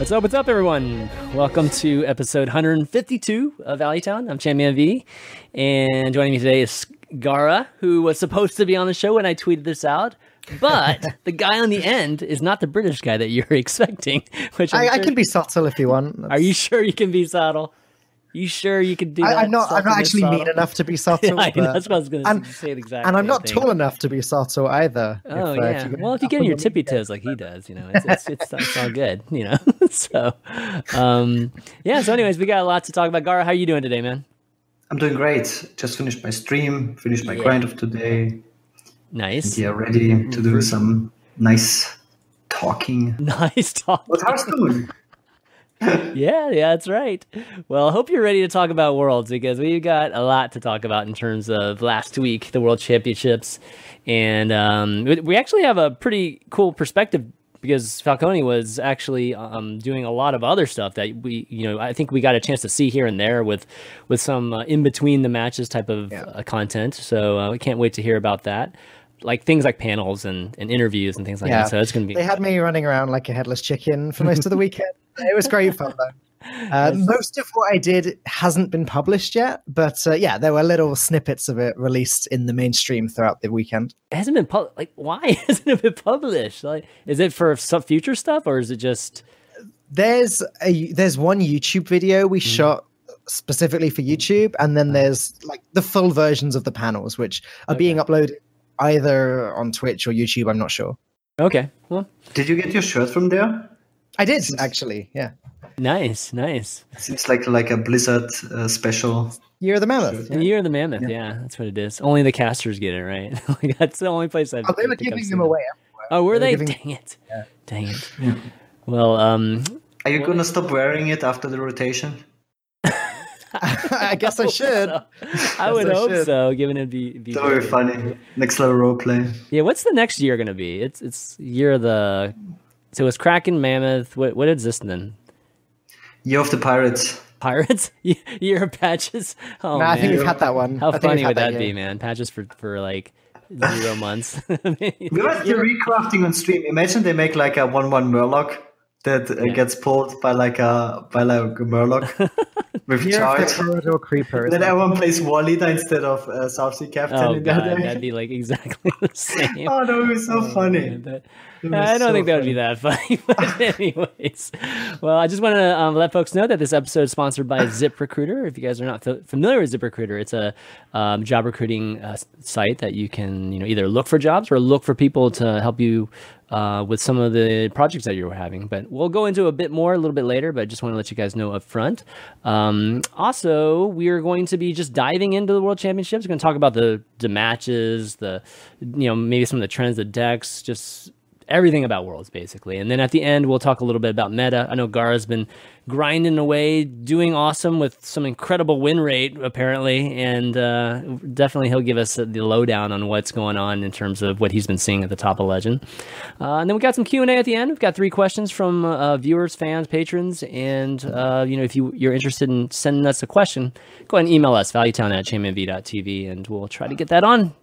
What's up? What's up, everyone? Welcome to episode 152 of Valuetown. I'm Champion V, and joining me today is Gaara, who was supposed to be on the show when I tweeted this out. But the guy on the end is not the British guy that you're expecting. Which I, I'm I can be subtle if you want. Are you sure you can be subtle? You sure you can do that? I, am not. I'm not and actually mean enough to be subtle. Yeah, I know, that's what I was going to say. Exactly. And I'm not tall enough to be subtle either. Oh uh, if yeah. you get well, if you get on on your tippy toes like he does, you know, it's it's it's, it's all good, you know. so, um, yeah. So, anyways, we got a lot to talk about. Gaara, how are you doing today, man? I'm doing great. Just finished my stream, finished my Yeah. grind of today. Nice. Yeah, ready to do some nice talking. Nice talk. What how's doing? Yeah, yeah, that's right. Well, I hope you're ready to talk about Worlds because we've got a lot to talk about in terms of last week, the World Championships, and um, we- actually have a pretty cool perspective because Falcone was actually um, doing a lot of other stuff that we, you know, I think we got a chance to see here and there with with some uh, in between the matches type of Yeah. uh, content. So uh, we can't wait to hear about that. Like things like panels and, and interviews and things like Yeah. that. So it's going to be They had me running around like a headless chicken for most of the weekend. It was great fun though. Uh, most of what I did hasn't been published yet, but uh, yeah, there were little snippets of it released in the mainstream throughout the weekend. it hasn't been published. like why hasn't it been published like is it for some future stuff or is it just There's a there's one YouTube video we Mm. shot specifically for YouTube, and then there's like the full versions of the panels, which are being uploaded either on Twitch or YouTube. I'm not sure. okay well Did you get your shirt from there? I did actually. Yeah, nice nice Seems like like a Blizzard uh, special. Year of the Mammoth. the year of the mammoth yeah. that's what it is only the casters get it right like that's the only place I've, Oh, they I were think I've giving them it. away. oh were they, they giving- dang it dang it well um Are you gonna stop wearing it after the rotation? I guess I should. I would I hope should. so given it be, be That would be good. funny. Next level roleplay. yeah what's the next year gonna be it's it's year of the so it's kraken mammoth what what is this then Year of the Pirates. pirates year of patches oh No, I man. think we've had that one. How I funny would that, year. be, man? Patches for for like zero months. We were the recrafting on stream. Imagine they make like a one-one Murloc that uh, Yeah. gets pulled by like a by like a Murloc with Year charge. Corridor Creeper. Then that- everyone plays War Leader instead of uh, South Sea Captain. oh in god, that'd be like exactly the same. Oh, that would be so funny. Man, that- It was I don't so think that would be that funny, but anyways. Well, I just want to um, let folks know that this episode is sponsored by ZipRecruiter. If you guys are not f- familiar with ZipRecruiter, it's a um, job recruiting uh, site that you can, you know, either look for jobs or look for people to help you uh, with some of the projects that you're having. But we'll go into a bit more a little bit later. But I just want to let you guys know up front. Um, also, we are going to be just diving into the World Championships. We're going to talk about the the matches, the you know maybe some of the trends, the decks, just everything about worlds basically. And then at the end we'll talk a little bit about meta. I know Gaara's been grinding away doing awesome with some incredible win rate apparently. And uh, definitely he'll give us the lowdown on what's going on in terms of what he's been seeing at the top of legend. Uh, and then we got some q&a at the end. We've got three questions from uh, viewers fans patrons. And uh, you know if you, you're interested in sending us a question go ahead and email us valuetown at championv.tv and we'll try to get that on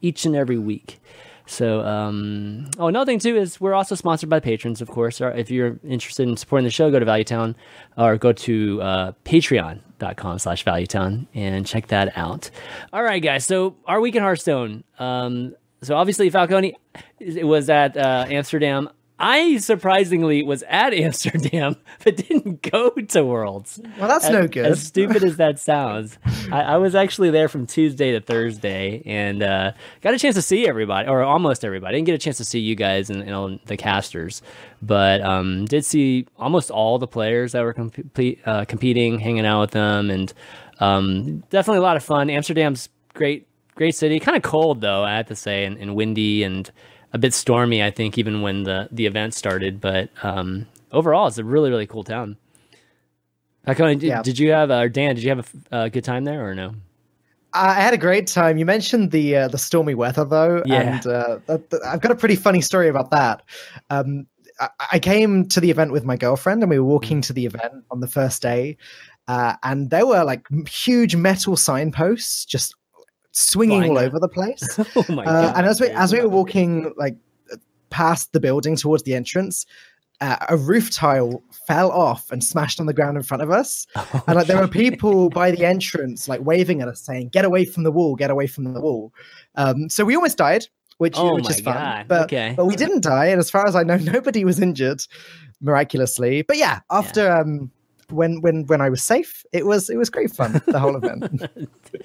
each and every week. So, um, oh, another thing too is we're also sponsored by patrons, of course. If you're interested in supporting the show, go to Valuetown or go to uh, patreon.com slash Valuetown and check that out. All right, guys. So our week in Hearthstone. Um, so obviously Falcone it was at uh, Amsterdam. I surprisingly was at Amsterdam, but didn't go to Worlds. Well, that's As- no good. As stupid as that sounds, I, I was actually there from Tuesday to Thursday, and uh, got a chance to see everybody, or almost everybody. I didn't get a chance to see you guys and, and the casters, but um, did see almost all the players that were comp- uh, competing, hanging out with them, and um, definitely a lot of fun. Amsterdam's great, great city. Kind of cold though, I have to say, and, and windy and. A bit stormy, I think, even when the the event started. But um, overall, it's a really really cool town. did, yeah. did you have uh, Dan? Did you have a uh, good time there or no? I had a great time. You mentioned the uh, the stormy weather though, yeah. and uh, th- th- I've got a pretty funny story about that. Um, I-, I came to the event with my girlfriend, and we were walking to the event on the first day, uh, and there were like huge metal signposts just swinging all over the place. oh my uh, and as we as we were walking like past the building towards the entrance, uh, a roof tile fell off and smashed on the ground in front of us. Oh, and like there were people by the entrance like waving at us saying, "Get away from the wall! Get away from the wall!" Um, so we almost died, which oh which is fun. God. But okay. but we didn't die, and as far as I know, nobody was injured miraculously. But yeah, after yeah. um when when when I was safe, it was it was great fun. The whole event.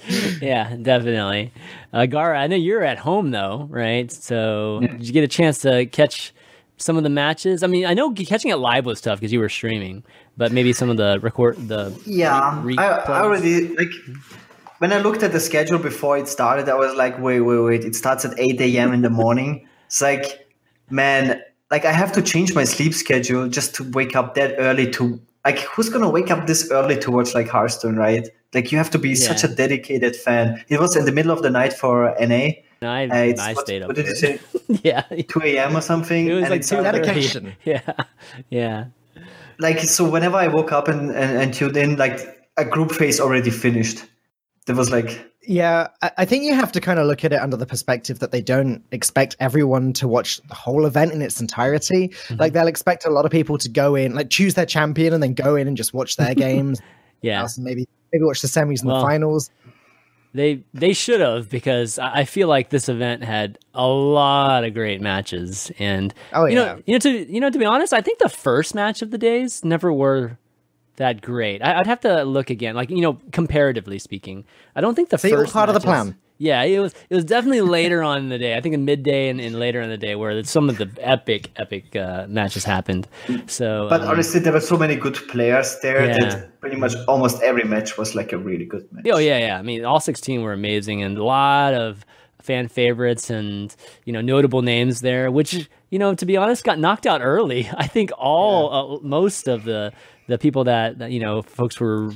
yeah, definitely. Uh, Gaara, I know you're at home though, right? So yeah. did you get a chance to catch some of the matches? I mean, I know catching it live was tough because you were streaming, but maybe some of the record the yeah. Re- I, I already like when I looked at the schedule before it started. I was like, wait, wait, wait! It starts at eight a.m. in the morning. It's like, man, like I have to change my sleep schedule just to wake up that early to like who's gonna wake up this early to watch like Hearthstone, right? Like you have to be yeah. such a dedicated fan. It was in the middle of the night for NA. No, I, uh, I what, stayed up. What did you say? yeah, two a.m. or something. It was like two dedication. Yeah, yeah. Like so, whenever I woke up and, and, and tuned in, like a group phase already finished. There was like yeah, I think you have to kind of look at it under the perspective that they don't expect everyone to watch the whole event in its entirety. Mm-hmm. Like they'll expect a lot of people to go in, like choose their champion and then go in and just watch their games. yeah, maybe maybe watch the semis and well, the finals. They they should have because I feel like this event had a lot of great matches and oh, yeah. you know you know to you know to be honest, I think the first match of the days never were that great. I, would have to look again, like you know, comparatively speaking. I don't think the so first part of the plan. Yeah, it was it was definitely later on in the day. I think in midday and, and later in the day where some of the epic epic uh, matches happened. So, but um, honestly, there were so many good players there yeah. that pretty much almost every match was like a really good match. Oh yeah, yeah. I mean, all sixteen were amazing and a lot of fan favorites and you know notable names there, which you know to be honest got knocked out early. I think all yeah. uh, most of the the people that, that you know folks were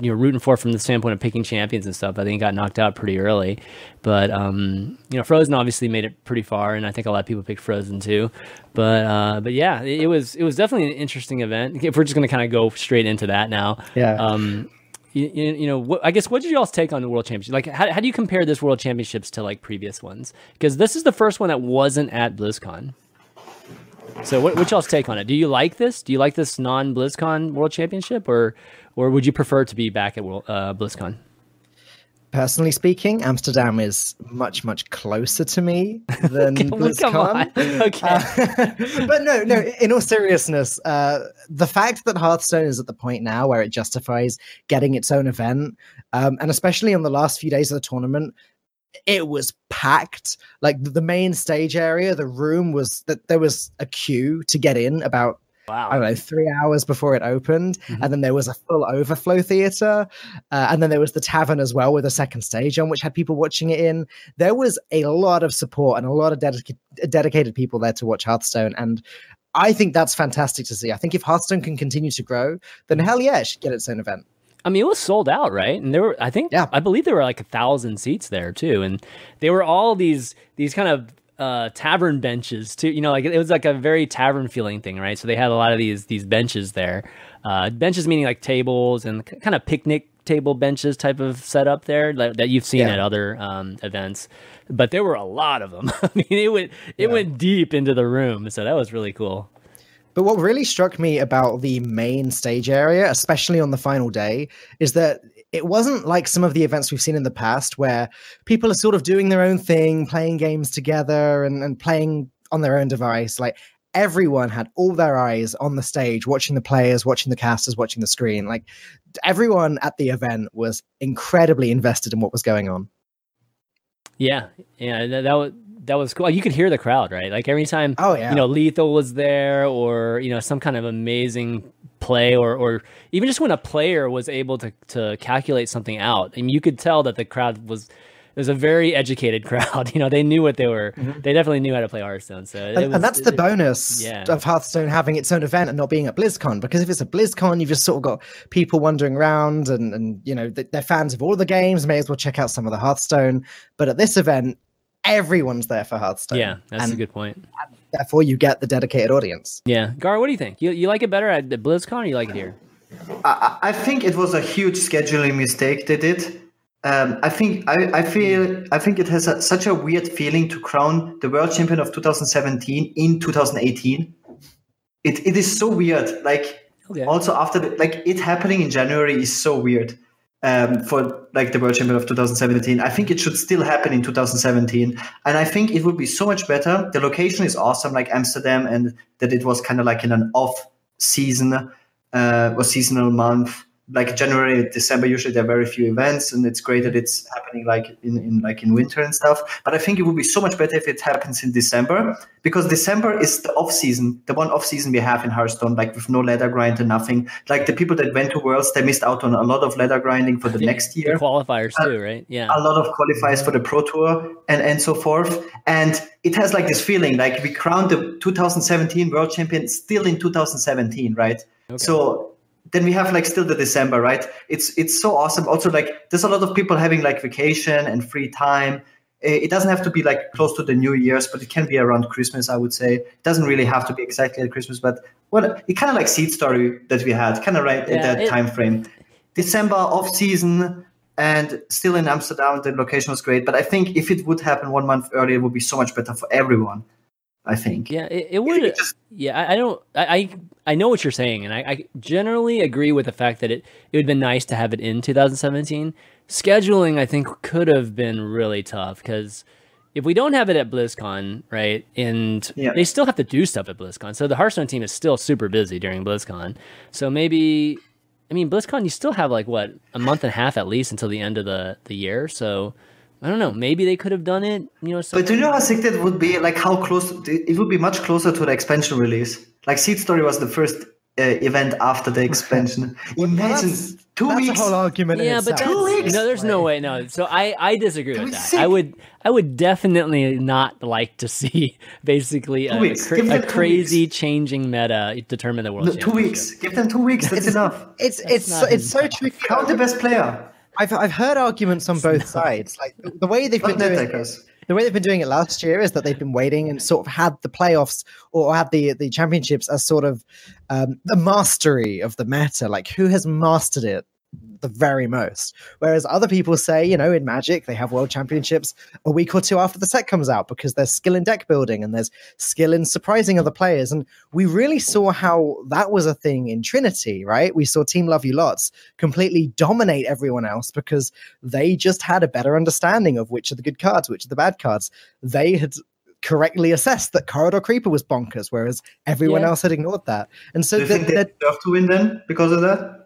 you know rooting for from the standpoint of picking champions and stuff. I think got knocked out pretty early, but um, you know Frozen obviously made it pretty far, and I think a lot of people picked Frozen too. But uh, but yeah, it, it, was it was definitely an interesting event. If we're just going to kind of go straight into that now, yeah. Um, you, you, know, what, I guess what did you all take on the World Championship? Like, how, how do you compare this World Championships to like previous ones? Because this is the first one that wasn't at BlizzCon. So, what, what's y'all's take on it? Do you like this? Do you like this non BlizzCon World Championship, or or would you prefer to be back at World, uh, BlizzCon? Personally speaking, Amsterdam is much much closer to me than okay, BlizzCon. Okay, uh, but no, no. In all seriousness, uh, the fact that Hearthstone is at the point now where it justifies getting its own event, um, and especially on the last few days of the tournament, it was packed. Like the main stage area, the room was that there was a queue to get in about Wow. I don't know, three hours before it opened. Mm-hmm. And then there was a full overflow theater. Uh, and then there was the tavern as well with a second stage on which had people watching it in. There was a lot of support and a lot of dedica- dedicated people there to watch Hearthstone. And I think that's fantastic to see. I think if Hearthstone can continue to grow, then hell yeah, it should get its own event. I mean, it was sold out, right? And there were, I think, yeah. I believe there were like a thousand seats there too, and they were all these these kind of uh, tavern benches too. You know, like it was like a very tavern feeling thing, right? So they had a lot of these these benches there, uh, benches meaning like tables and kind of picnic table benches type of setup there that, that you've seen yeah. at other um, events. But there were a lot of them. I mean, it went it yeah. went deep into the room, so that was really cool. But what really struck me about the main stage area, especially on the final day, is that it wasn't like some of the events we've seen in the past where people are sort of doing their own thing, playing games together and, and playing on their own device. Like everyone had all their eyes on the stage, watching the players, watching the casters, watching the screen. Like everyone at the event was incredibly invested in what was going on. Yeah, yeah, that, that was that was cool. You could hear the crowd, right? Like every time, oh yeah, you know, Lethal was there, or you know, some kind of amazing play, or or even just when a player was able to to calculate something out, and you could tell that the crowd was it was a very educated crowd. You know, they knew what they were. Mm-hmm. They definitely knew how to play Hearthstone. So, and, was, and, that's the bonus yeah. of Hearthstone having its own event and not being at BlizzCon. Because if it's a BlizzCon, you've just sort of got people wandering around, and and you know they're fans of all the games. May as well check out some of the Hearthstone. But at this event, everyone's there for Hearthstone. Yeah, that's and, a good point. Therefore, you get the dedicated audience. Yeah, Gar, what do you think? You you like it better at the BlizzCon, or you like it here? I, I think it was a huge scheduling mistake they did. Um, I think I, I feel I think it has a, such a weird feeling to crown the world champion of 2017 in 2018. It it is so weird. Like okay. also after the, like it happening in January is so weird um, for like the world champion of 2017. I think it should still happen in 2017, and I think it would be so much better. The location is awesome, like Amsterdam, and that it was kind of like in an off season uh, or seasonal month like January, December, usually there are very few events, and it's great that it's happening like in, in like in winter and stuff. But I think it would be so much better if it happens in December because December is the off season, the one off season we have in Hearthstone, like with no ladder grind and nothing. Like the people that went to Worlds, they missed out on a lot of ladder grinding for the next year. qualifiers uh, too, right? Yeah, a lot of qualifiers for the Pro Tour and and so forth. And it has like this feeling like we crowned the 2017 World Champion still in 2017, right? Okay. So then we have like still the December, right? It's it's so awesome. Also, like there's a lot of people having like vacation and free time. Eh, it doesn't have to be like close to the New Year's, but it can be around Christmas. I would say it doesn't really have to be exactly at Christmas, but well, it kind of like Seat Story that we had, kind of right yeah, at that it, time frame. December off season and still in Amsterdam. The location was great, but I think if it would happen one month earlier, it would be so much better for everyone. I think. Yeah, it, it would. Just, yeah, I, I don't. I, I know what you're saying, and I, I, generally agree with the fact that it it would have been nice to have it in 2017. Scheduling, I think, could have been really tough because if we don't have it at BlizzCon, right, and yeah. they still have to do stuff at BlizzCon, so the Hearthstone team is still super busy during BlizzCon. So maybe, I mean, BlizzCon, you still have like what a month and a half at least until the end of the the year. So I don't know. Maybe they could have done it. You know. But do you know how sick that would be? Like how close it would be? Much closer to the expansion release. Like Seat Story was the first uh, event after the expansion. Imagine that's, two that's weeks. a whole argument. Yeah, but two weeks. No, there's no way. No, so I I disagree with that. Sick. I would I would definitely not like to see basically a, a, a crazy weeks. changing meta determine the world. No, two weeks. Give them two weeks. That's enough. It's it's it's, so, it's so true. Count the best player. I've I've heard arguments on both sides. Like the way they've been doing it, the way they've been doing it last year is that they've been waiting and sort of had the playoffs or had the the championships as sort of um, the mastery of the meta. Like who has mastered it the very most. Whereas other people say, you know, in Magic, they have world championships a week or two after the set comes out because there's skill in deck building and there's skill in surprising other players. And we really saw how that was a thing in Trinity, right? We saw Team Love You Lots completely dominate everyone else because they just had a better understanding of which are the good cards, which are the bad cards. They had correctly assessed that Corridor Creeper was bonkers, whereas everyone yeah. else had ignored that. And so Do you think they deserve to win then because of that?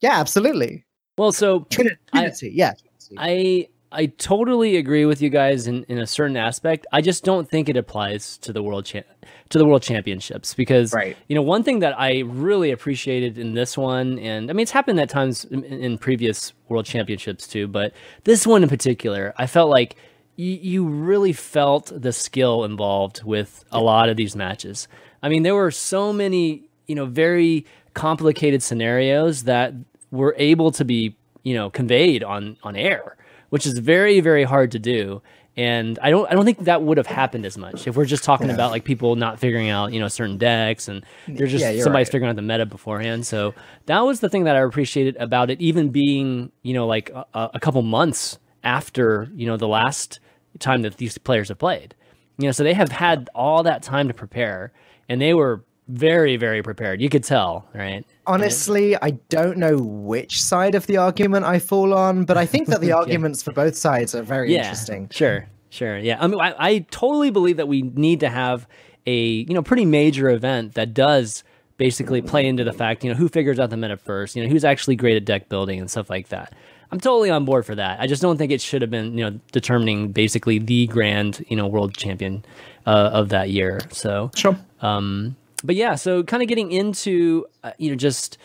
Yeah, absolutely. Well, so Trinity, Trinity I, yeah. I I totally agree with you guys in, in a certain aspect. I just don't think it applies to the world cha- to the world championships because right. you know one thing that I really appreciated in this one, and I mean it's happened at times in, in previous world championships too, but this one in particular, I felt like y- you really felt the skill involved with a lot of these matches. I mean, there were so many you know very complicated scenarios that were able to be you know conveyed on on air, which is very very hard to do. And I don't I don't think that would have happened as much if we're just talking yeah. about like people not figuring out you know certain decks and they're just yeah, somebody's right. figuring out the meta beforehand. So that was the thing that I appreciated about it, even being you know like a, a couple months after you know the last time that these players have played. You know, so they have had all that time to prepare, and they were very very prepared. You could tell right? Honestly i don't know which side of the argument i fall on but i think that the arguments for both sides are very yeah, interesting. sure sure yeah. I mean I, I totally believe that we need to have a you know pretty major event that does basically play into the fact you know who figures out the meta first you know who's actually great at deck building and stuff like that. I'm totally on board for that. I just don't think it should have been you know determining basically the grand you know world champion uh, of that year so sure. um but yeah, so kind of getting into uh, you know just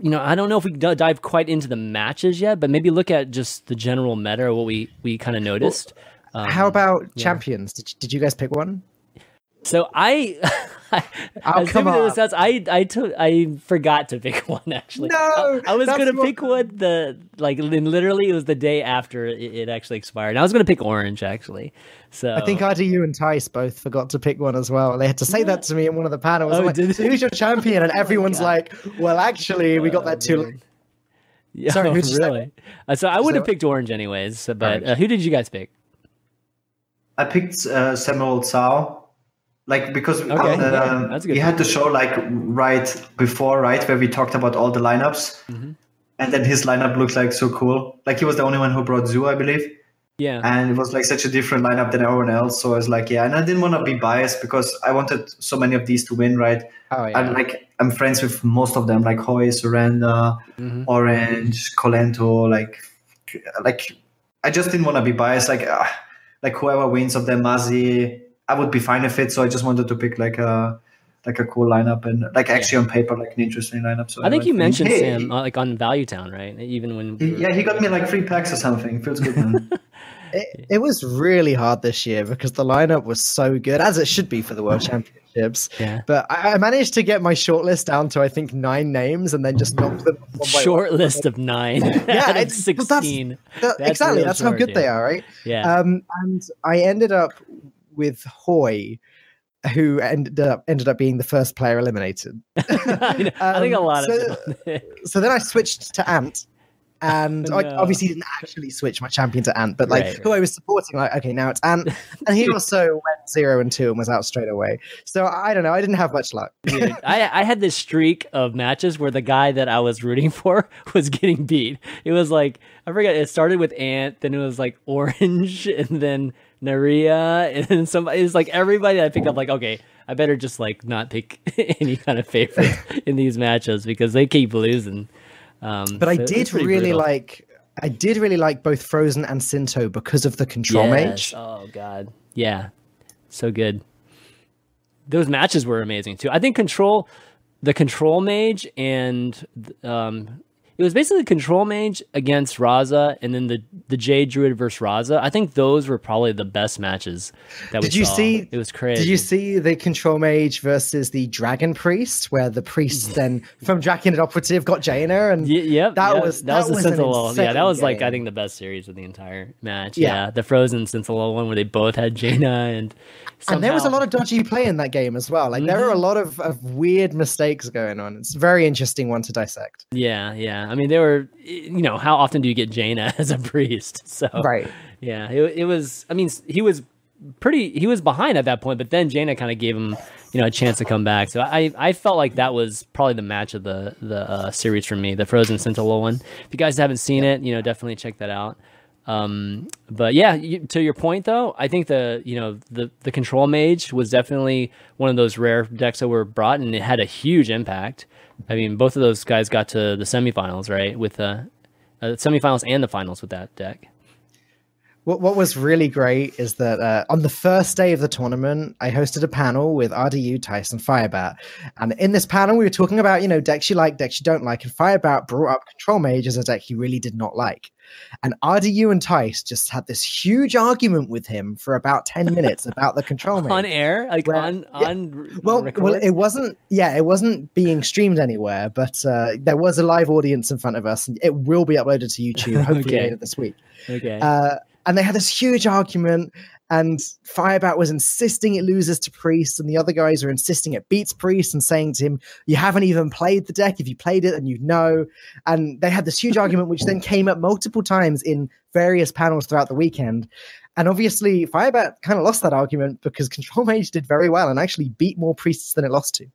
you know, I don't know if we d- dive quite into the matches yet, but maybe look at just the general meta or what we we kind of noticed. Well, um, how about yeah. champions? Did did you guys pick one? So I, oh, come on. Sounds, I I took I forgot to pick one actually. No, I, I was gonna pick one the like literally it was the day after it, it, actually expired. I was gonna pick orange actually. So I think either you and Thijs both forgot to pick one as well. They had to say yeah. that to me in one of the panels. Oh, like, so who's your champion? And oh everyone's oh like, well, actually, we got that too late. Yeah, Sorry, who'd really? Uh, so I would have picked orange anyways. But uh, who did you guys pick? I picked uh, Samuel Tsao like because okay, uh, yeah, we had the show like right before right where we talked about all the lineups. Mm-hmm. and then his lineup looked like so cool. Like he was the only one who brought zoo i believe. Yeah. And it was like such a different lineup than everyone else. So i was like yeah and i didn't want to be biased because i wanted so many of these to win right? Oh, yeah. and like i'm friends with most of them like Hoej surrender mm-hmm. orange Kolento like like i just didn't want to be biased. Like uh, like whoever wins of them Muzzy I would be fine if it. So I just wanted to pick like a like a cool lineup and like actually yeah. on paper like an interesting lineup. So I, I think you mentioned hey, Sam uh, like on Value Town, right? Even when he, yeah, he got me like three packs or something. Feels good, man. it, it was really hard this year because the lineup was so good, as it should be for the World Championships. Yeah. But I, I managed to get my shortlist down to I think nine names, and then just knock them. Short list of nine. yeah, it's sixteen. That's, that, exactly. That's short, how good yeah. they are, right? Yeah. Um, and I ended up with Hoej, who ended up ended up being the first player eliminated. I, I, think a um, lot so, of. so then I switched to Ant, and no. I obviously didn't actually switch my champion to Ant, but like right, who I was supporting, like okay, now it's Ant, and he also went zero and two and was out straight away. So I don't know, I didn't have much luck. Dude, I I had this streak of matches where the guy that I was rooting for was getting beat. It was like I forget. It started with Ant, then it was like Orange, and then Neirea, and then somebody It's like everybody I picked up. Like, okay, I better just like not pick any kind of favorite in these matches because they keep losing. Um, but I did really brutal. like. I did really like both Frozen and Sinto because of the control yes. mage. Oh god, yeah, so good. Those matches were amazing too. I think control, the control mage and um, it was basically control mage against Raza, and then the the Jade Druid versus Raza. I think those were probably the best matches that did we you saw. see? It was crazy. Did you see the control mage versus the Dragon Priest, where the priest then from Dragon Operative got Jaina, and y- yep, that yep. was that, that was the Sintolol. Yeah, that was game. like I think the best series of the entire match. Yeah, yeah the Frozen Sintolol one where they both had Jaina and Somehow. And there was a lot of dodgy play in that game as well. Like mm-hmm. there are a mm-hmm. lot of, of weird mistakes going on. It's a very interesting one to dissect. Yeah, yeah. I mean, they were, you know, how often do you get Jaina as a priest? So right. Yeah, it, it was. I mean, he was pretty. He was behind at that point, but then Jaina kind of gave him, you know, a chance to come back. So I I felt like that was probably the match of the the uh, series for me, the Frozen Sintolol one. If you guys haven't seen it, you know, definitely check that out. Um, but yeah, you, to your point though, I think the you know the the control mage was definitely one of those rare decks that were brought, and it had a huge impact. I mean, both of those guys got to the semifinals, right? With the uh, semifinals and the finals with that deck. What what was really great is that uh, on the first day of the tournament, I hosted a panel with RDU, Tyson, Firebat, and in this panel we were talking about you know decks you like, decks you don't like, and Firebat brought up Control Mage as a deck he really did not like. And RDU and Thijs just had this huge argument with him for about 10 minutes about the control Mage on air, like where, on, yeah. on, well, well, it wasn't, yeah, it wasn't being streamed anywhere, but uh, there was a live audience in front of us and it will be uploaded to YouTube hopefully okay. later this week. Okay. Uh, and they had this huge argument and Firebat was insisting it loses to Priest, and the other guys are insisting it beats Priest and saying to him, You haven't even played the deck. If you played it, and you know. And they had this huge argument, which then came up multiple times in various panels throughout the weekend. And obviously, Firebat kind of lost that argument because Control Mage did very well and actually beat more priests than it lost to.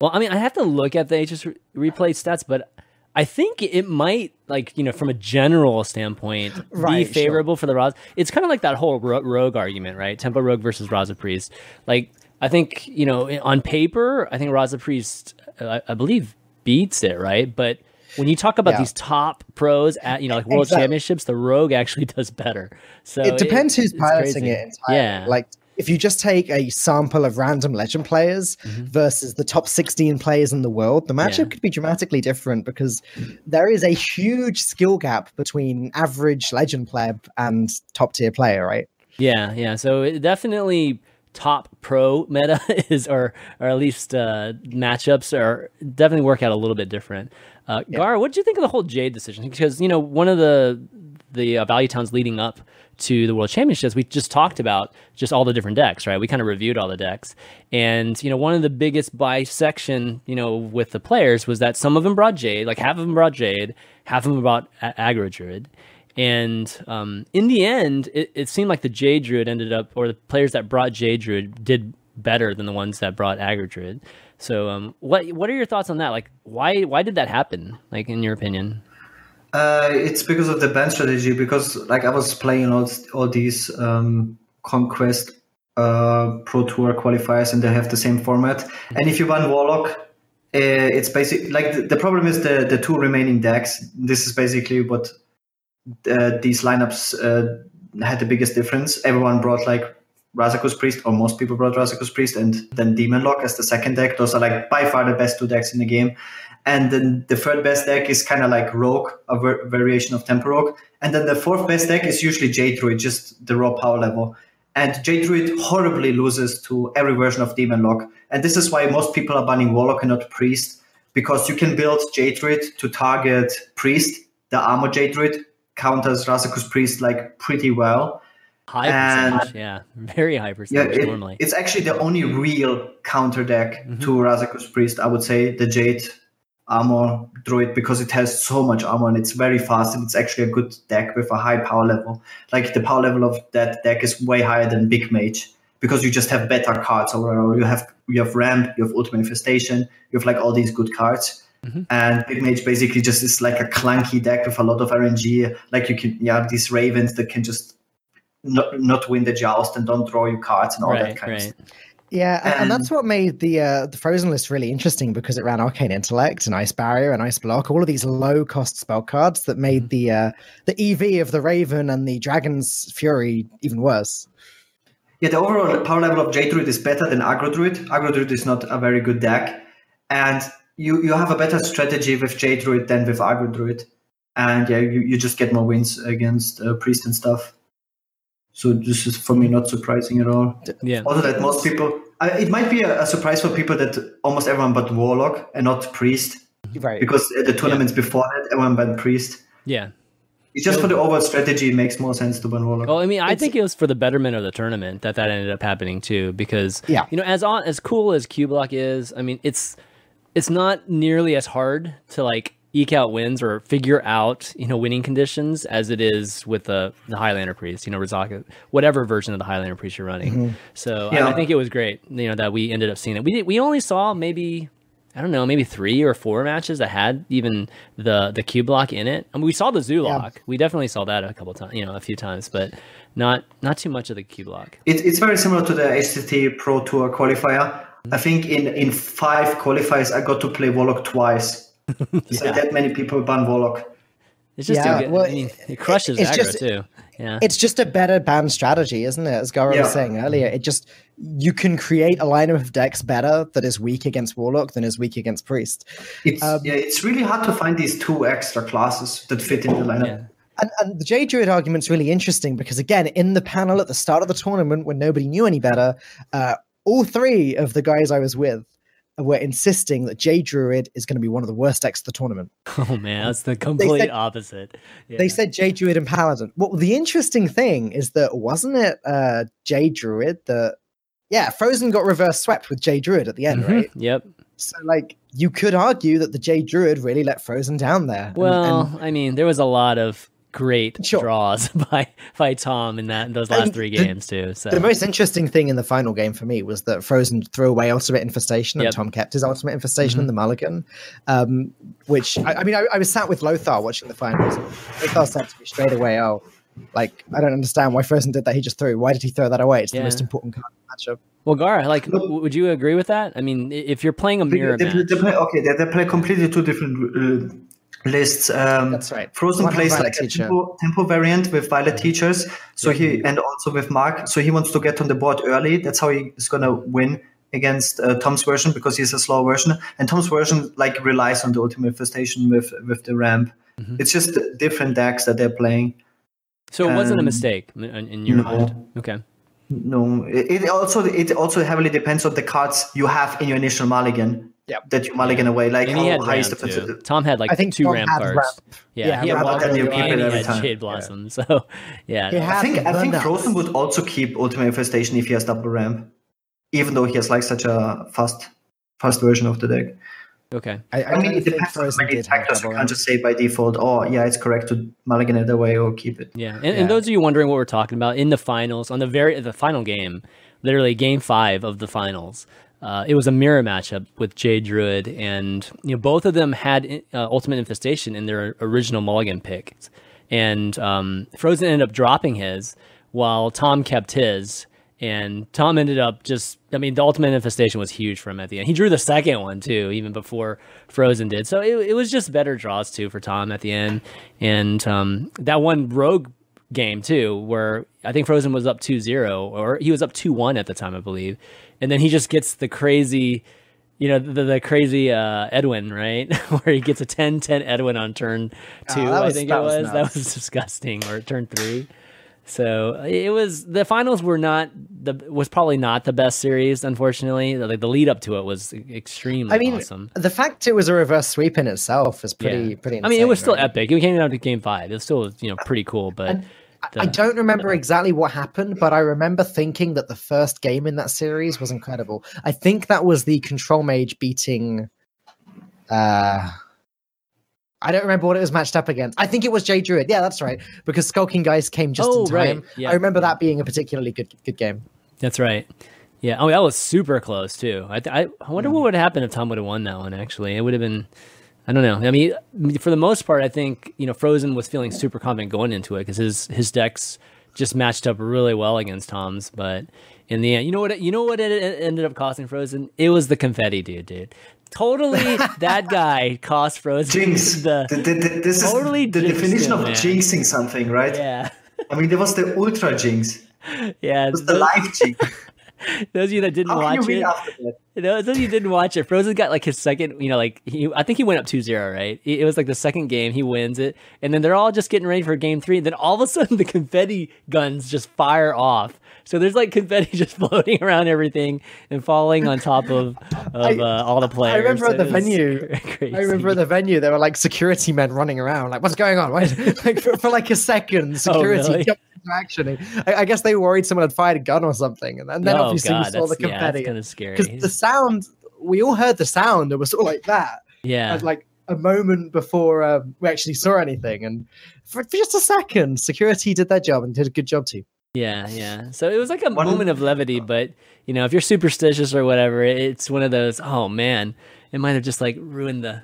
Well, I mean, I have to look at the HS replay stats, but I think it might, like, you know, from a general standpoint, right, be favorable sure. for the Raza. It's kind of like that whole ro- rogue argument, right? Tempo Rogue versus Raza Priest. Like, I think, you know, on paper, I think Raza Priest, uh, I, believe, beats it, right? But when you talk about yeah. these top pros at you know like world exactly. championships, the rogue actually does better. So it depends it, who's piloting it entirely. Yeah. Like if you just take a sample of random legend players mm-hmm. versus the top 16 players in the world, the matchup yeah. could be dramatically different because there is a huge skill gap between average legend player and top tier player, right? Yeah, yeah. So it definitely top pro meta is or or at least uh, matchups are definitely work out a little bit different. Uh, yeah. Gar, what did you think of the whole Jade decision? Because you know one of the the uh, value towns leading up to the World Championships, we just talked about just all the different decks, right? We kind of reviewed all the decks, and you know, one of the biggest bisection, you know, with the players was that some of them brought Jade, like half of them brought Jade, half of them brought a- Aggro Druid, and um, in the end, it, it, seemed like the Jade Druid ended up, or the players that brought Jade Druid did better than the ones that brought Aggro Druid. So, um, what what are your thoughts on that? Like, why why did that happen? Like, in your opinion? Uh, it's because of the ban strategy. Because like I was playing all all these um, conquest uh, pro tour qualifiers, and they have the same format. And if you ban warlock, uh, it's basically like the, the, problem is the the two remaining decks. This is basically what uh, these lineups uh, had the biggest difference. Everyone brought like Razakus Priest, or most people brought Razakus Priest, and then Demon Lock as the second deck. Those are like by far the best two decks in the game. And then the third best deck is kind of like Rogue, a ver- variation of Tempo Rogue. And then the fourth best deck is usually Jade Druid, just the raw power level. And Jade Druid horribly loses to every version of Demon Lock. And this is why most people are banning Warlock and not Priest, because you can build Jade Druid to target Priest. The armor Jade Druid counters Razakus Priest like pretty well. High percentage, yeah, very high percentage yeah, it, normally. It's actually the only real counter deck mm-hmm. to Razakus Priest, I would say, the Jade armor druid because it has so much armor and it's very fast and it's actually a good deck with a high power level. Like the power level of that deck is way higher than Big Mage because you just have better cards overall. You have you have ramp, you have ultimate infestation, you have like all these good cards. Mm-hmm. And Big Mage basically just is like a clunky deck with a lot of RNG. Like you can yeah, these ravens that can just not, not win the joust and don't draw you cards and all right, that kind right. of stuff. Yeah, and, and, that's what made the uh, the Frozen list really interesting because it ran Arcane Intellect and Ice Barrier and Ice Block, all of these low cost spell cards that made mm-hmm. the uh, the EV of the Raven and the Dragon's Fury even worse. Yeah, the overall power level of Jade Druid is better than Aggro Druid. Aggro Druid is not a very good deck, and you you have a better strategy with Jade Druid than with Aggro Druid, and yeah, you, you just get more wins against uh, Priest and stuff. So this is for me not surprising at all. Yeah. Also, that most people, it might be a, a, surprise for people that almost everyone but Warlock and not Priest, right? Because the tournaments yeah. before that, everyone but Priest. Yeah. It's just for the overall strategy, it makes more sense to ban Warlock. Well, I mean, I it's, think it was for the betterment of the tournament that that ended up happening too, because yeah. you know, as on as cool as Cube Lock is, I mean, it's it's not nearly as hard to like eke out wins or figure out you know winning conditions as it is with the the Highlander priest, you know Rizaka, whatever version of the Highlander priest you're running. Mm-hmm. So yeah. I, I, think it was great, you know, that we ended up seeing it. We we only saw maybe I don't know, maybe three or four matches that had even the the Cube lock in it. I mean, we saw the Zoo lock. Yeah. We definitely saw that a couple times, you know, a few times, but not not too much of the Cube lock. It, it's very similar to the HCT Pro Tour qualifier. Mm-hmm. I think in in five qualifiers I got to play Warlock twice yeah. So that many people ban Warlock. It's just yeah, well, I mean, it crushes it's aggro just, too. Yeah. It's just a better ban strategy, isn't it? As Gaara yeah. was saying earlier, it just you can create a lineup of decks better that is weak against Warlock than is weak against Priest. It's um, yeah, it's really hard to find these two extra classes that fit in the lineup. Yeah. And, and, the Jade Druid argument's really interesting because again, in the panel at the start of the tournament, when nobody knew any better, uh, all three of the guys I was with were insisting that Jade Druid is going to be one of the worst decks of the tournament. Oh man, that's the complete said, opposite. Yeah. They said Jade Druid and Paladin. Well, the interesting thing is that wasn't it uh, Jade Druid that yeah, Frozen got reverse swept with Jade Druid at the end, mm-hmm. right? Yep. So like you could argue that the Jade Druid really let Frozen down there. Well, and, and, I mean, there was a lot of great sure. draws by by Tom in that in those last and three games the, too. So the most interesting thing in the final game for me was that Frozen threw away Ultimate Infestation and yep. Tom kept his Ultimate Infestation mm-hmm. in the Mulligan, um, which I, I mean I, I, was sat with Lothar watching the finals. Lothar said to me straight away, "Oh, like I don't understand why Frozen did that. He just threw. Why did he throw that away? It's yeah. the most important card matchup." Well, Gaara, like, would you agree with that? I mean, if you're playing a mirror they, match, they play, okay, they, they play completely two different. Uh, lists. Um, That's right. Frozen One plays like Teacher. a tempo, tempo variant with Violet teachers. So he and also with Mark. So he wants to get on the board early. That's how he is gonna win against uh, Tom's version because he's a slow version. And Tom's version like relies on the ultimate infestation with with the ramp. Mm-hmm. It's just different decks that they're playing. So it wasn't a Um, mistake in, in your no. mind. Okay. No, it, it also it also heavily depends on the cards you have in your initial mulligan. Yep. That you mulligan away. Like And he how high ramp is the too. percentage? Tom had like I think two Tom ramp cards. ramp. Yeah, Yeah, he had ramp Walker and and keep it he every had time. Jade Blossom. So yeah, He I think I think Frozen would also keep Ultimate Infestation if he has double ramp, even though he has like such a fast fast version of the deck. okay. I, I, I mean, don't it think depends on Frozen many did have factors. You can't just say by default, oh yeah, it's correct to mulligan it away or keep it. Yeah. And, Yeah. and those of you wondering what we're talking about in the finals, on the very the final game, literally game five of the finals, uh, it was a mirror matchup with Jade Druid, and you know both of them had uh, Ultimate Infestation in their original Mulligan picks, and um, Frozen ended up dropping his, while Tom kept his. And Tom ended up just, I mean, the ultimate infestation was huge for him at the end. He drew the second one too, even before Frozen did. So it, it was just better draws too for Tom at the end. And um, that one rogue game too, where I think Frozen was up 2 0, or he was up 2 1 at the time, I believe. And then he just gets the crazy, you know, the, the crazy uh, Edwin, right? where he gets a 10 10 Edwin on turn two, that I think it was was. That was disgusting, or turn three. So it was the finals were not the was probably not the best series, unfortunately. Like the lead up to it was extremely I mean, awesome. the fact it was a reverse sweep in itself is pretty Yeah. pretty. I mean, it was insane, still right? epic. It came down to game five. It was still you know pretty cool, but I don't remember exactly what happened, but I remember thinking that the first game in that series was incredible. I think that was the control mage beating. Uh, I don't remember what it was matched up against. I think it was Jade Druid. Yeah, that's right. Because Skulking Geist came just Oh, in right. time. Yeah. I remember that being a particularly good good game. That's right. Yeah. Oh, that was super close too. I th- I, I wonder what would have happened if Tom would have won that one. Actually, it would have been. I don't know. I mean, for the most part, I think you know Frozen was feeling super confident going into it because his his decks just matched up really well against Tom's. But in the end, you know what? You know what it ended up costing Frozen? It was the confetti, dude. Dude, totally. that guy cost Frozen Jinx. the. The- the- the- this Totally is the definition him, of man. jinxing something, right? Yeah. I mean, there was the ultra jinx. Yeah. It was the Those, live jinx. those of you that didn't watch it. Those of you didn't watch it, Frozen got like his second, you know, like he, I think he went up 2-0, right? It was like the second game, he wins it, and then they're all just getting ready for game three, and then all of a sudden the confetti guns just fire off. So there's like confetti just floating around everything and falling on top of of uh, all the players. I remember at the venue. crazy. I remember at the venue there were like security men running around, like, "What's going on?" Why- like for, for like a second, security Oh, really? jumped into action. And I, I guess they worried someone had fired a gun or something, and, then then oh obviously god, we saw the that's, yeah, confetti that's kind of scary. because the sound. We all heard the sound. It was sort of like that. yeah, As like a moment before um, we actually saw anything, and for, for just a second, security did their job and did a good job too. Yeah, yeah. So it was like a One- moment of levity, but you know, if you're superstitious or whatever, it's one of those. Oh man, it might have just like ruined the.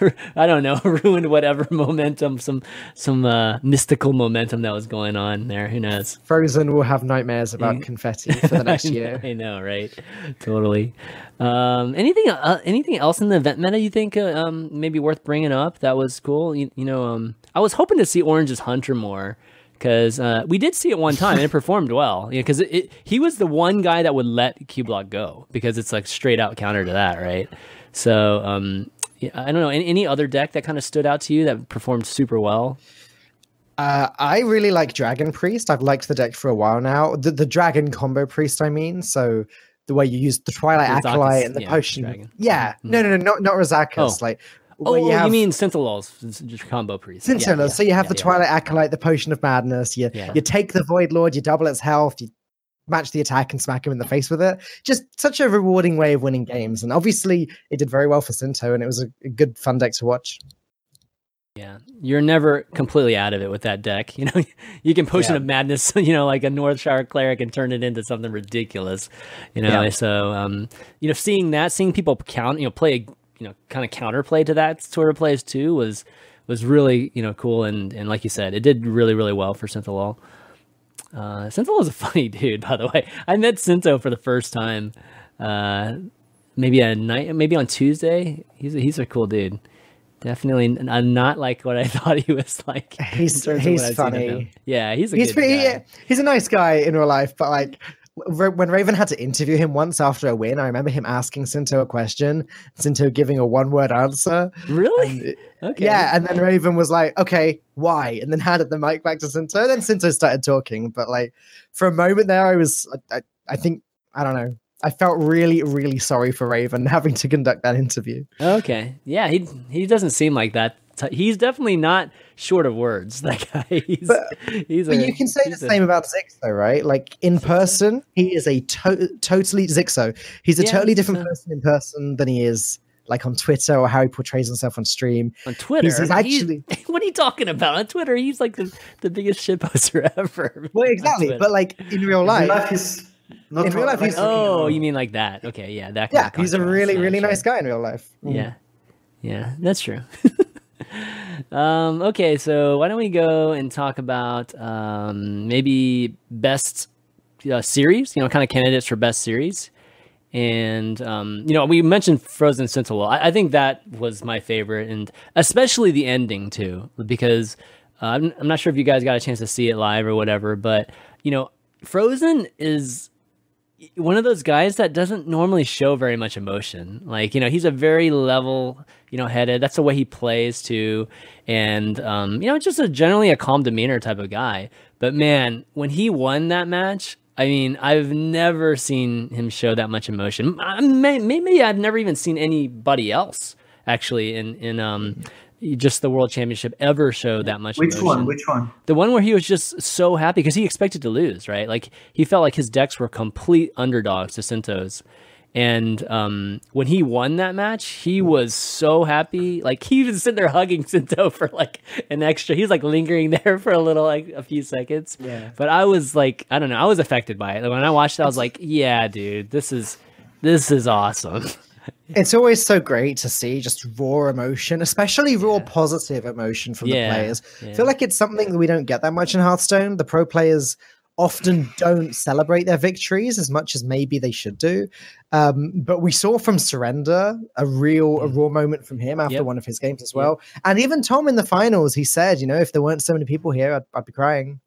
I don't know, ruined whatever momentum, some some uh, mystical momentum that was going on there. Who knows? Frozen will have nightmares about Mm. confetti for the next I know- year. I know, right? Totally. Um, anything uh, anything else in the event meta you think uh, um, maybe worth bringing up that was cool? You, you know, um, I was hoping to see Orange's Hunter more because uh, we did see it one time and it performed well. Because it, it, he was the one guy that would let Cube Lock go because it's like straight out counter to that, right? So um, yeah, I don't know any, any other deck that kind of stood out to you that performed super well. Uh, I really like Dragon Priest. I've liked the deck for a while now. The, the Dragon combo Priest, I mean. So the way you use the Twilight Acolyte and the yeah, potion. dragon. Yeah, no, no, no, not not Razakus. Oh. Like, Oh, you, have mean Sintolol's, combo priest? Yeah, yeah, so you have yeah, the. Twilight Acolyte, the Potion of Madness. You you take the Void Lord, you double its health, you match the attack and smack him in the face with it. Just such a rewarding way of winning games. And obviously, it did very well for Sinto, and it was a, a good fun deck to watch. Yeah, you're never completely out of it with that deck. You know, you can potion Yeah. of madness, you know, like a Northshire cleric and turn it into something ridiculous. You know, Yeah. so um, you know, seeing that, seeing people count, you know, play, you know, kind of counterplay to that sort of plays too was was really you know cool and and like you said, it did really really well for Sintolol. Uh, Sintolol is a funny dude, by the way. I met Sinto for the first time, uh, maybe a night, maybe on Tuesday. He's a, he's a cool dude definitely not like what I thought he was like. He's he's funny. Yeah, he's a he's pretty, guy. he's a nice guy in real life, but like when Raven had to interview him once after a win, I remember him asking Sinto a question, Sinto giving a one word answer. Really? And, okay. Yeah, and then Raven was like, "Okay, why?" And then handed the mic back to Sinto. Then Sinto started talking, but like for a moment there, I was, I, I, I think, I don't know. I felt really, really sorry for Raven having to conduct that interview. Okay, yeah, he he doesn't seem like that. He's definitely not short of words. That guy. He's, but, he's but a, you can say the a, same about Xixo, right? Like in person, he is a to- totally Xixo. He's a yeah, totally different uh, person in person than he is like on Twitter or how he portrays himself on stream. On Twitter, he's, he's actually. He's, what are you talking about on Twitter? He's like the, the biggest shitposter ever. Well, exactly, but like in real life, in real life he's not in real life. He's, oh, you mean like that? Okay, yeah, that. yeah, he's a really, really nice guy in real life. Mm. Yeah, yeah, that's true. Um, okay, so why don't we go and talk about um, maybe best uh, series? You know, kind of candidates for best series. And um, you know, we mentioned Frozen Sintolol. I, I, think that was my favorite, and especially the ending too, because uh, I'm, I'm not sure if you guys got a chance to see it live or whatever, but you know, Frozen is one of those guys that doesn't normally show very much emotion. Like, you know, he's a very level, you know, headed. That's the way he plays too. And, um, you know, just a generally a calm demeanor type of guy. But man, when he won that match, I mean, I've never seen him show that much emotion. Maybe I've never even seen anybody else actually in, in, um, just the world championship ever showed that much. Which emotion. one? Which one? The one where he was just so happy because he expected to lose, right? Like he felt like his decks were complete underdogs to Sinto's. And um, when he won that match, he was so happy. Like he was sitting there hugging Sinto for like an extra. He's like lingering there for a little, like a few seconds. Yeah. But I was like, I don't know. I was affected by it. Like, when I watched it, I was like, yeah, dude, this is this is awesome. it's always so great to see just raw emotion, especially raw yeah. positive emotion from yeah, the players. Yeah. I feel like it's something that we don't get that much in Hearthstone. The pro players often don't celebrate their victories as much as maybe they should do. Um, but we saw from Surrender a real, a mm. raw moment from him after yep. one of his games as well. Yep. And even Tom in the finals, he said, you know, if there weren't so many people here, I'd, I'd be crying.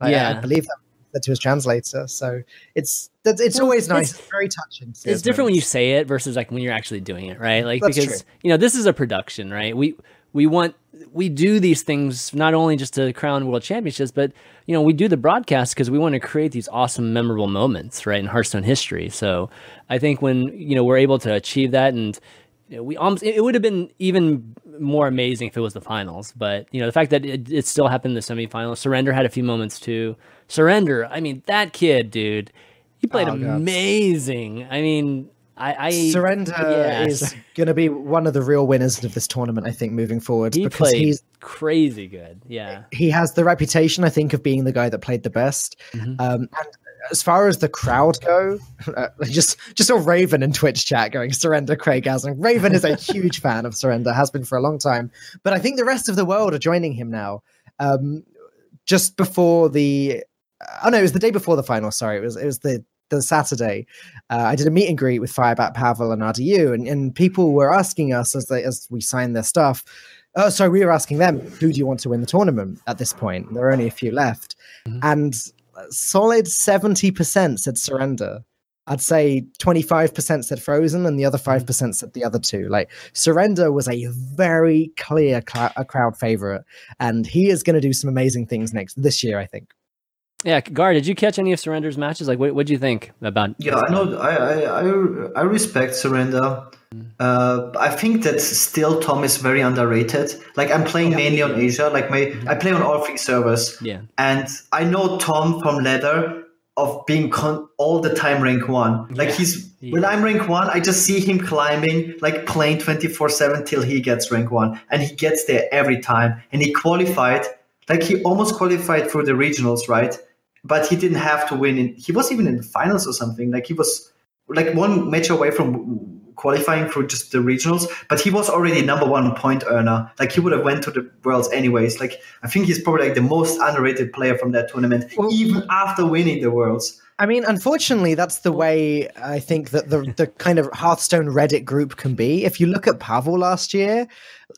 I, yeah. I believe that to his translator. So it's it's well, always nice. It's, very touching. It's different when you say it versus like when you're actually doing it, right? Like That's because true. you know this is a production, right? We we want we do these things not only just to crown world championships, but you know we do the broadcast because we want to create these awesome, memorable moments, right, in Hearthstone history. So I think when you know we're able to achieve that and you know, we almost it would have been even more amazing if it was the finals. But you know, the fact that it, it still happened in the semifinals. Surrender had a few moments too. Surrender, I mean, that kid, dude, he played oh, amazing. God. I mean, I, I Surrender yeah. is going to be one of the real winners of this tournament. I think moving forward he because he's crazy good. Yeah, he has the reputation, I think, of being the guy that played the best. Mm-hmm. Um, and as far as the crowd go, uh, just just saw Raven in Twitch chat going surrender Craig Aslan. Raven is a huge fan of Surrender, has been for a long time. But I think the rest of the world are joining him now. Um, just before the, oh no, it was the day before the final. Sorry, it was it was the the Saturday. Uh, I did a meet and greet with Firebat Pavel and RDU, and, and people were asking us as they as we signed their stuff. Oh, sorry, we were asking them, who do you want to win the tournament at this point? There are only a few left. Mm-hmm. And solid 70% said surrender. I'd say 25% said frozen and the other 5% mm. said the other two. Like surrender was a very clear cl- a crowd favorite and he is going to do some amazing things next this year, I think. Yeah, Gar, did you catch any of Surrender's matches? Like, what what do you think about? Yeah, I know. I I I respect Surrender. Mm. Uh, I think that still Tom is very underrated. Like I'm playing mainly on Asia. Like my I play on all three servers. Yeah, and I know Tom from Leather of being con- all the time rank one. Like yeah. he's yeah. when I'm rank one, I just see him climbing, like playing 24 seven till he gets rank one, and he gets there every time. And he qualified. Like he almost qualified for the regionals, right? But he didn't have to win. In, he was even in the finals or something. Like he was like one match away from qualifying for just the regionals, but he was already number one point earner. Like he would have went to the worlds anyways. Like I think he's probably like the most underrated player from that tournament, well, even after winning the worlds. I mean, unfortunately, that's the way I think that the the kind of Hearthstone Reddit group can be. If you look at Pavel last year,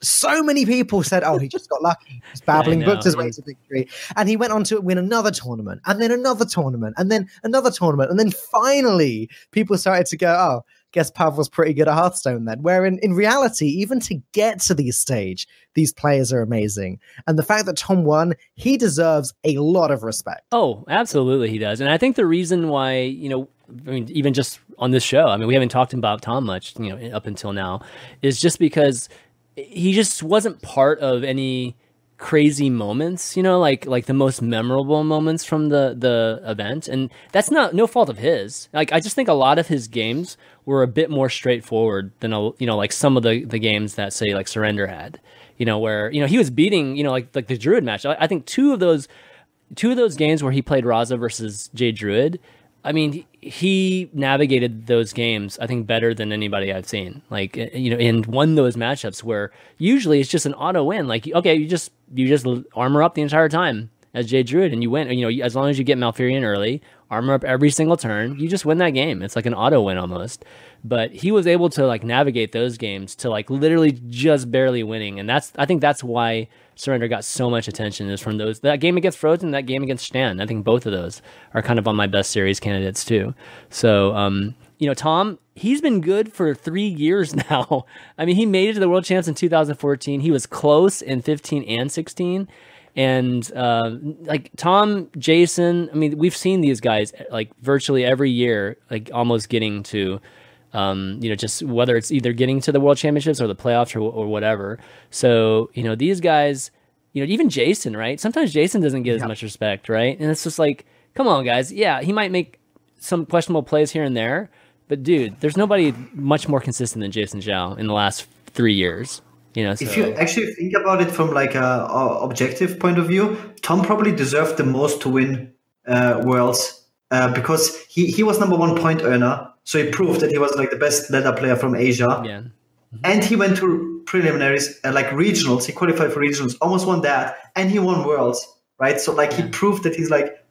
so many people said, "Oh, he just got lucky. He's babbling, booked his way to victory," and he went on to win another tournament, and then another tournament, and then another tournament, and then finally, people started to go, "Oh." Guess Pavel's pretty good at Hearthstone then. Where in, in reality, even to get to these stage, these players are amazing. And the fact that Tom won, he deserves a lot of respect. Oh, absolutely he does. And I think the reason why, you know, I mean, even just on this show, I mean, we haven't talked about Tom much, you know, up until now, is just because he just wasn't part of any crazy moments, you know, like like the most memorable moments from the the event, and that's not no fault of his. Like I just think a lot of his games were a bit more straightforward than a, you know like some of the the games that say like Surrender had, you know, where you know he was beating you know like like the Druid match. I, I think two of those two of those games where he played Raza versus Jade Druid. I mean, he navigated those games, I think, better than anybody I've seen. Like, eh, you know, and won those matchups where usually it's just an auto win. Like, okay, you just you just armor up the entire time as Jade Druid, and you win. You know, as long as you get Malfurion early, armor up every single turn, you just win that game. It's like an auto win almost. But he was able to like navigate those games to like literally just barely winning, and that's I think that's why Surrender got so much attention is from those that game against Frozen, that game against Stan. I think both of those are kind of on my best series candidates too. So, um, you know, Tom, he's been good for three years now. I mean, he made it to the World Champs in 2014. He was close in 15 and 16 and uh, like Tom, Jason. I mean, we've seen these guys like virtually every year, like almost getting to, um, you know, just whether it's either getting to the World Championships or the playoffs or, or whatever. So you know, these guys, you know, even Jason, right? Sometimes Jason doesn't get as much respect, right? And it's just like, come on, guys. Yeah, he might make some questionable plays here and there, but dude, there's nobody much more consistent than Jason Zhao in the last three years. You know, so. if you actually think about it from like a, a, objective point of view, Tom probably deserved the most to win uh, Worlds uh, because he, he was number one point earner, so he proved that he was like the best ladder player from Asia. Yeah. Mm-hmm. And he went to preliminaries, uh, like regionals. He qualified for regionals, almost won that, and he won Worlds, right? So like he proved that he's like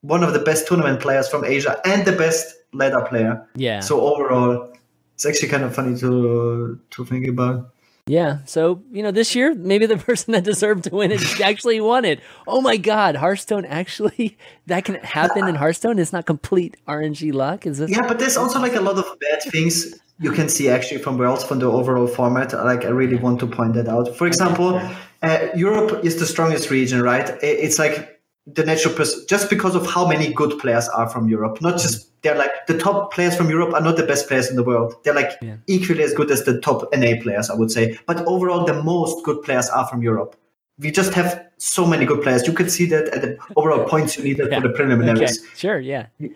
one of the best tournament players from Asia and the best ladder player. Yeah. So overall, it's actually kind of funny to to think about. Yeah. So, you know, this year, maybe the person that deserved to win it actually won it. Oh my God. Hearthstone actually, that can happen in Hearthstone. It's not complete RNG luck. Is this? Yeah, but there's also like a lot of bad things you can see actually from Worlds from the overall format. Like, I really want to point that out. For example, uh, Europe is the strongest region, right? It's like the natural person just because of how many good players are from Europe. Not just they're like the top players from Europe are not the best players in the world. They're like yeah. equally as good as the top NA players, I would say. But overall, the most good players are from Europe. We just have so many good players. You can see that at the overall points you needed yeah. for the preliminaries. Okay. Sure, yeah. You,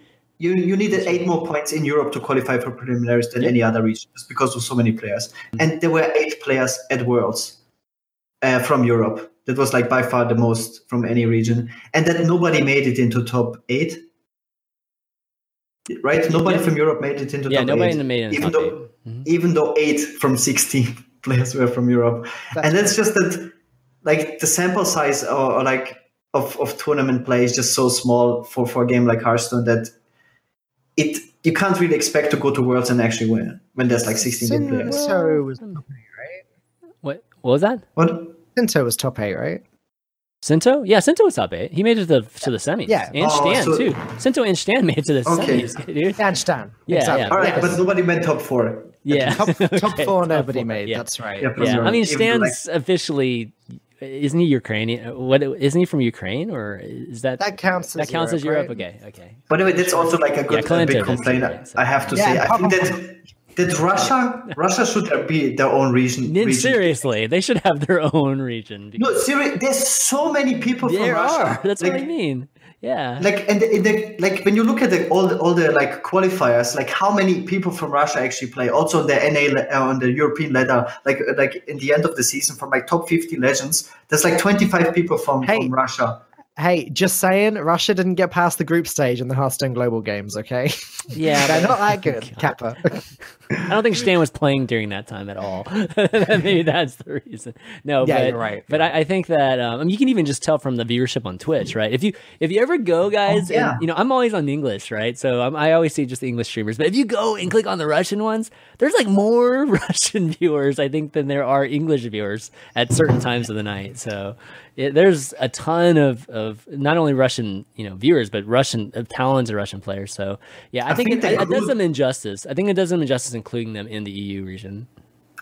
you needed eight more points in Europe to qualify for preliminaries than yeah. any other region, just because of so many players. Mm-hmm. And there were eight players at Worlds uh, from Europe. That was like by far the most from any region, and that nobody made it into top eight. Right, nobody yeah. from Europe made it into yeah, top nobody eight. made it even though mm-hmm. even though eight from sixteen players were from Europe, that's and that's just that like the sample size or, or like of, of tournament play is just so small for, for a game like Hearthstone that it you can't really expect to go to Worlds and actually win when there's like 16 Sin- players. So was right? What what was that? What? Sinto was top eight, right? Sinto? Yeah, Sinto was top eight. He made it to the to the semis. Yeah. And Oh, Stan so- too. Sinto and Stan made it to the Okay. semis, dude. And Stan. Yeah, exactly. yeah. All right, but nobody went top four. Yeah. top, top Okay, four top nobody four, made. Yeah. That's right. Yeah, yeah. Europe. I mean, Even like- Stan's officially isn't he Ukrainian? What isn't he from Ukraine or is that That counts. that as counts as Europe? right? Okay, okay. By the way, that's also like a good Yeah, Clinton big is complaint. Ukraine, so- I have to Yeah, say. I think that that Russia Russia should be their own region. Region. seriously, they should have their own region. No, seriously, there's so many people from Russia. are. That's like, what I mean. Yeah. Like and the, in the like when you look at the, all the, all the like qualifiers, like how many people from Russia actually play? Also on the NA uh, on the European ladder, like like in the end of the season, from like top 50 legends, there's like 25 people from, Hey. from Russia. Hey, just saying, Russia didn't get past the group stage in the Hearthstone Global Games, okay? Yeah, they're not that good, Kappa. I don't think Stan was playing during that time at all. Maybe that's the reason. No, yeah, but, you're right. But I, I, think that um, I mean, you can even just tell from the viewership on Twitch, right? If you if you ever go, guys, oh, yeah. and, you know, I'm always on English, right? So I'm, i always see just the English streamers. But if you go and click on the Russian ones, there's like more Russian viewers, I think, than there are English viewers at certain times of the night. So it, there's a ton of, of not only Russian you know viewers but Russian uh, talented Russian players. So yeah, I, I think, think it, it, does them injustice. I think it does them injustice including them in the EU region.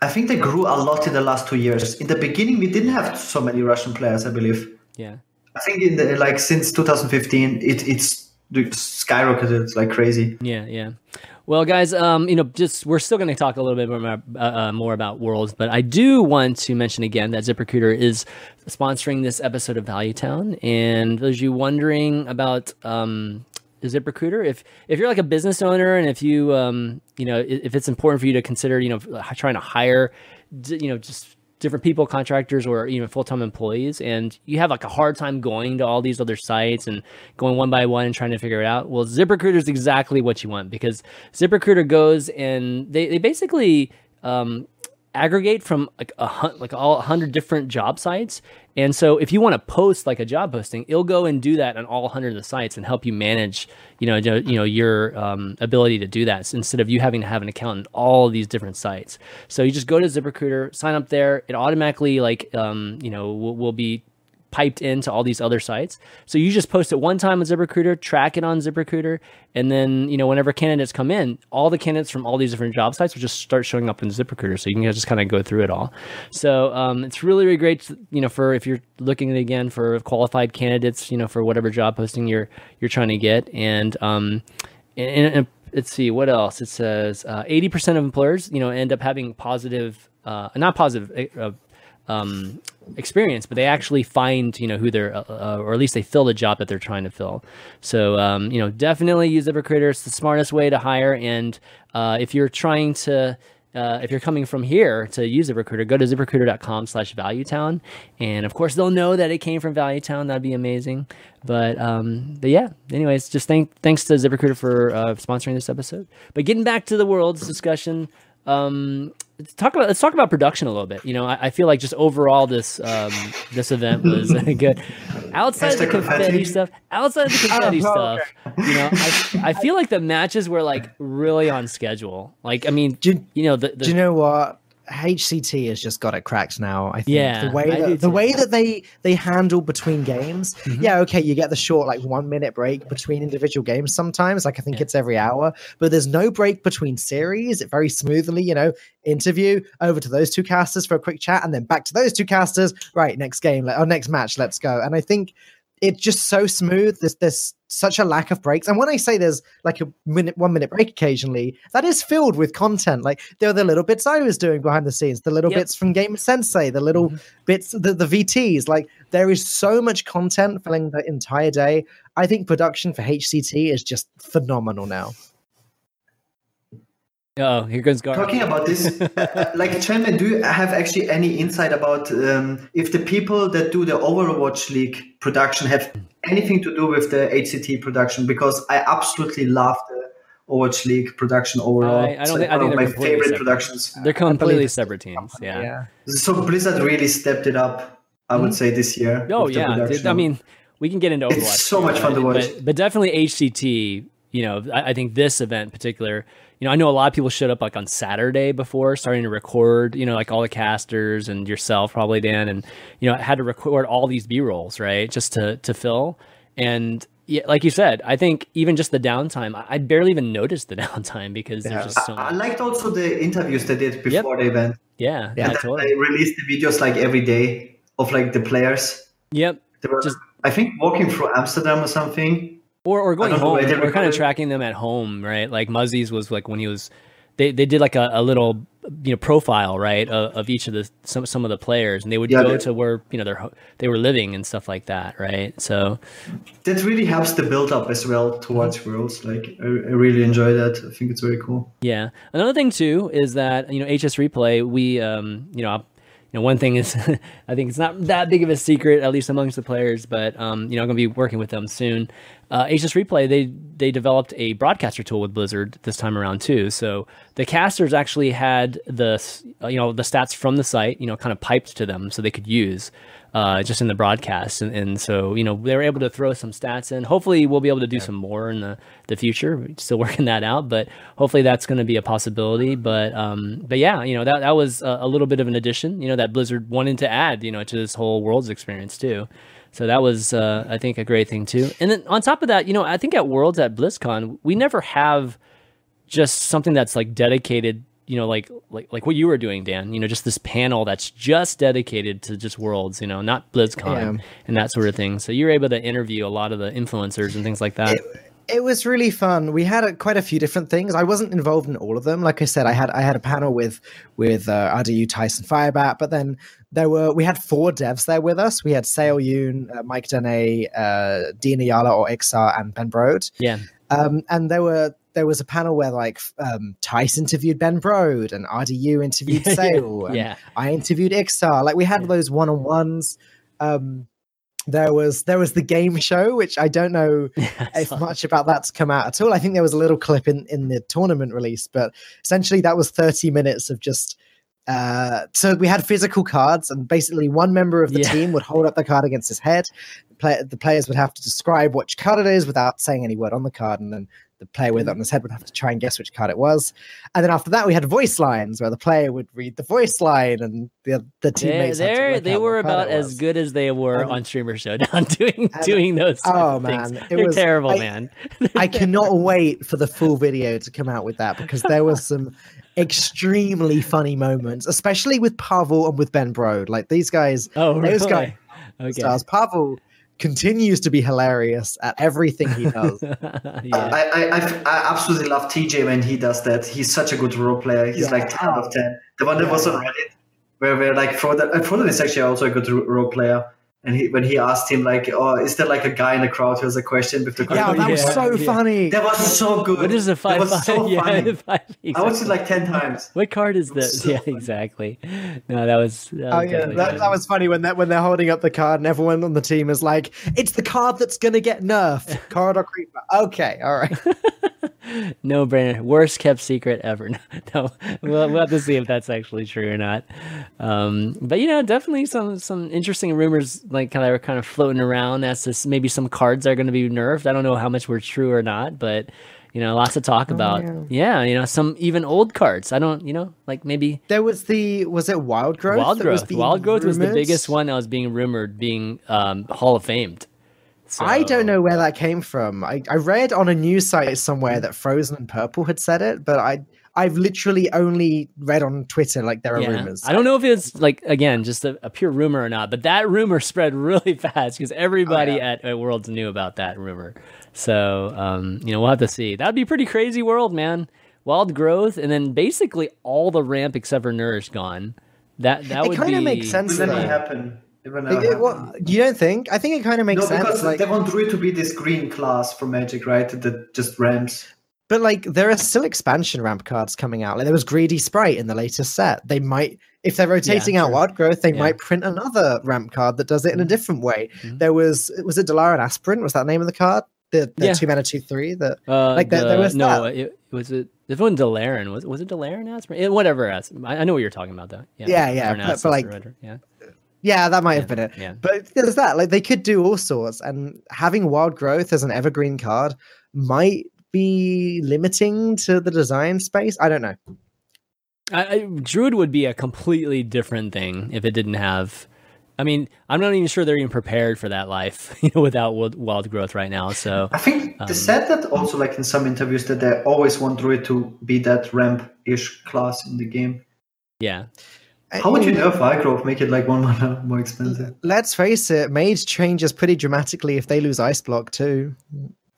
I think they grew a lot in the last two years. In the beginning, we didn't have so many Russian players. I believe. Yeah. I think in the like since 2015, it it's skyrocketed like crazy. Yeah, yeah. Well, guys, um, you know, just we're still going to talk a little bit more about, uh, uh, more about Worlds, but I do want to mention again that ZipRecruiter is sponsoring this episode of Value Town. And those you wondering about um, ZipRecruiter, if if you're like a business owner and if you um, you know if it's important for you to consider, you know, trying to hire, you know, just different people, contractors, or even full time employees, and you have like a hard time going to all these other sites and going one by one and trying to figure it out. Well, ZipRecruiter is exactly what you want because ZipRecruiter goes and they, they basically um, aggregate from like a like all 100 different job sites. And so if you want to post like a job posting it'll go and do that on all 100 of the sites and help you manage you know you know your um, ability to do that instead of you having to have an account in all these different sites. So you just go to ziprecruiter sign up there. It automatically like um, you know will, will be piped into all these other sites. So you just post it one time on ZipRecruiter, track it on ZipRecruiter, and then you know whenever candidates come in, all the candidates from all these different job sites will just start showing up in ZipRecruiter. So you can just kind of go through it all. So um, it's really really great, you know, for if you're looking again for qualified candidates, you know, for whatever job posting you're you're trying to get, and um, and, and let's see what else it says. Uh, eighty uh, percent of employers, you know, end up having positive, uh, not positive. Uh, um, experience, but they actually find you know who they're, uh, uh, or at least they fill the job that they're trying to fill. So um, you know, definitely use ZipRecruiter. It's the smartest way to hire. And uh, if you're trying to uh, if you're coming from here to use ZipRecruiter, go to ziprecruiter.com slash valuetown. And of course, they'll know that it came from Valuetown. That'd be amazing. But, um, but yeah, anyways, just thank, thanks to ZipRecruiter for uh, sponsoring this episode. But getting back to the world's discussion, um, talk about let's talk about production a little bit. You know, I, I feel like just overall this um, this event was good. Outside of the confetti, stuff, outside of the confetti oh, stuff, okay. you know, I, I feel like the matches were like really on schedule. Like, I mean, do, you know, the, the, do you know what? HCT has just got it cracked now. I think yeah, the way that, the way that they they handle between games. Mm-hmm. Yeah, okay, you get the short like one minute break between individual games sometimes. Like I think yeah. it's every hour, but there's no break between series. It very smoothly, you know, interview over to those two casters for a quick chat, and then back to those two casters. Right, next game, like, or next match, let's go. And I think it's just so smooth. There's there's such a lack of breaks. And when I say there's like a minute, one minute break occasionally, that is filled with content. Like there are the little bits I was doing behind the scenes, the little yep. bits from Game Sensei, the little mm-hmm. bits, the, the VTs. Like there is so much content filling the entire day. I think production for HCT is just phenomenal now. Oh, here goes Gar. Talking about this, uh, like Chairman, do you have actually any insight about um, if the people that do the Overwatch League production have anything to do with the HCT production? Because I absolutely love the Overwatch League production overall. I, I don't think, I think my favorite separate. productions. They're completely separate teams. Yeah. yeah. So Blizzard really stepped it up. I would mm-hmm. say this year. Oh yeah, I mean, we can get into Overwatch. It's so much fun to watch. But, but definitely HCT. You know, I, I think this event in particular you know, I know a lot of people showed up like on Saturday before starting to record, you know, like all the casters and yourself probably Dan and you know, had to record all these B-rolls, right? Just to to fill. And yeah, like you said, I think even just the downtime, I barely even noticed the downtime because yeah. there's just so I, I, liked also the interviews they did before yep. the event. Yeah, yeah, totally. They released the videos like every day of like the players. Yep. They were, just, I think, walking through Amsterdam or something or or going home. We're kind of tracking them at home, right? Like Muzzy's was like when he was. They, they did like a, a little you know profile right of, of, each of the some some of the players. And they would yeah, go to where you know they they were living and stuff like that right? So that really helps the build up as well towards worlds like I, I, really enjoy that. I think it's very cool. Yeah. Another thing too is that you know hs replay we um you know know, one thing is, I think it's not that big of a secret, at least amongst the players, but um, you know, I'm going to be working with them soon. Uh, HSReplay, they they developed a broadcaster tool with Blizzard this time around too. So the casters actually had the you know the stats from the site, you know, kind of piped to them so they could use uh, just in the broadcast. And, and, so, you know, they were able to throw some stats in. Hopefully, we'll be able to do yeah. some more in the, the future. We're still working that out, but hopefully that's going to be a possibility. But, um, but yeah, you know, that, that was a, a, little bit of an addition, you know, that Blizzard wanted to add, you know, to this whole world's experience too. So that was, uh, I think, a great thing too. And then on top of that, you know, I think at Worlds at BlizzCon, we never have just something that's like dedicated you know, like like like what you were doing, Dan. You know, just this panel that's just dedicated to just worlds. You know, not BlizzCon yeah. and that sort of thing. So you're able to interview a lot of the influencers and things like that. It, it was really fun. We had a, quite a few different things. I wasn't involved in all of them. Like I said, I had I had a panel with with uh, RDU Tyson Firebat, but then there were we had four devs there with us. We had Sale Yoon, uh, Mike Donais, uh, Dean Ayala or Iksar, and Ben Brode. Yeah. Um, and there were there was a panel where like um, Tice interviewed Ben Brode and RDU interviewed Sale. yeah. yeah. I interviewed Iksar. Like we had yeah. those one on ones. Um, there was there was the game show, which I don't know if much about that's come out at all. I think there was a little clip in in the tournament release, but essentially that was thirty minutes of just. Uh, so we had physical cards, and basically one member of the team would hold up the card against his head. Play, the players would have to describe which card it is without saying any word on the card, and then the player with it on his head would have to try and guess which card it was. And then after that, we had voice lines where the player would read the voice line, and the the teammates. They, they were about as good as they were um, on Streamer Showdown doing and, doing those. Oh man, it They're was terrible, I, man. I cannot wait for the full video to come out with that because there was some extremely funny moments, especially with Pavel and with Ben Brode. Like these guys, oh, really? those guys. Okay. Stars. Pavel continues to be hilarious at everything he does. yeah. Uh, I, I, I, absolutely love TJ when he does that. He's such a good role player. He's yeah. like 10 out of 10. The one that was on Reddit, where we're like, Frodo, uh, Frodo is actually also a good role player. And he, when he asked him, like, oh, is there like a guy in the crowd who has a question with the question? Yeah, that was so yeah. funny. That was so good. What is a five? That was so yeah, funny. Five, exactly. I watched it like 10 times. What card is this? So yeah, funny. exactly. No, that was. That oh, yeah. That, that, was funny when, that, when they're holding up the card and everyone on the team is like, it's the card that's going to get nerfed. Corridor Creeper. Okay, all right. No brainer. Worst kept secret ever. No, we'll, we'll, have to see if that's actually true or not. Um, but you know, definitely some some interesting rumors like kind of kind of floating around as to maybe some cards are going to be nerfed. I don't know how much were true or not, but you know, lots to talk oh, about. Yeah. yeah. you know, some even old cards. I don't, you know, like maybe there was the was it Wild Growth? Wild Growth. Wild Growth was the biggest one that was being rumored being um, Hall of Famed. So... I don't know where that came from. I, I read on a news site somewhere that Frozen and Purple had said it, but I I've literally only read on Twitter like there are yeah. rumors. I don't know if it's like again just a, a, pure rumor or not, but that rumor spread really fast because everybody oh, yeah. at, at, Worlds knew about that rumor. So um, you know we'll have to see. That'd be pretty crazy world, man. Wild growth, and then basically all the ramp except for Nourish gone. That that it would kind of makes sense. Would happen? It, it, well, you don't think? I think it kind of makes sense? no, sense. because like, they want Druid to be this green class for Magic, right? That just ramps. But like, there are still expansion ramp cards coming out. Like there was Greedy Sprite in the latest set. They might, if they're rotating yeah, out Wild Growth, they yeah. might print another ramp card that does it in a mm-hmm. different way. Mm-hmm. There was, was it Dalaran Aspirant? Was that the name of the card? The, the yeah. two mana two three. That uh, like the, there, there was no. That. It, was it. It wasn't Dalaran. Was was it Dalaran Aspirant? It, whatever. I, I know what you're talking about though. Yeah, yeah, yeah. But, but like, yeah. Yeah, that might have been it. Yeah. But there's that. Like they could do all sorts, and having wild growth as an evergreen card might be limiting to the design space. I don't know. I, I, Druid would be a completely different thing if it didn't have. I mean, I'm not even sure they're even prepared for that life, you know, without wild, wild growth right now. So I think um, they said that also, like in some interviews, that they always want Druid to be that ramp-ish class in the game. Yeah, how would you nerf Growth? Make it like one mana more expensive? Let's face it, Mage changes pretty dramatically if they lose Ice Block too.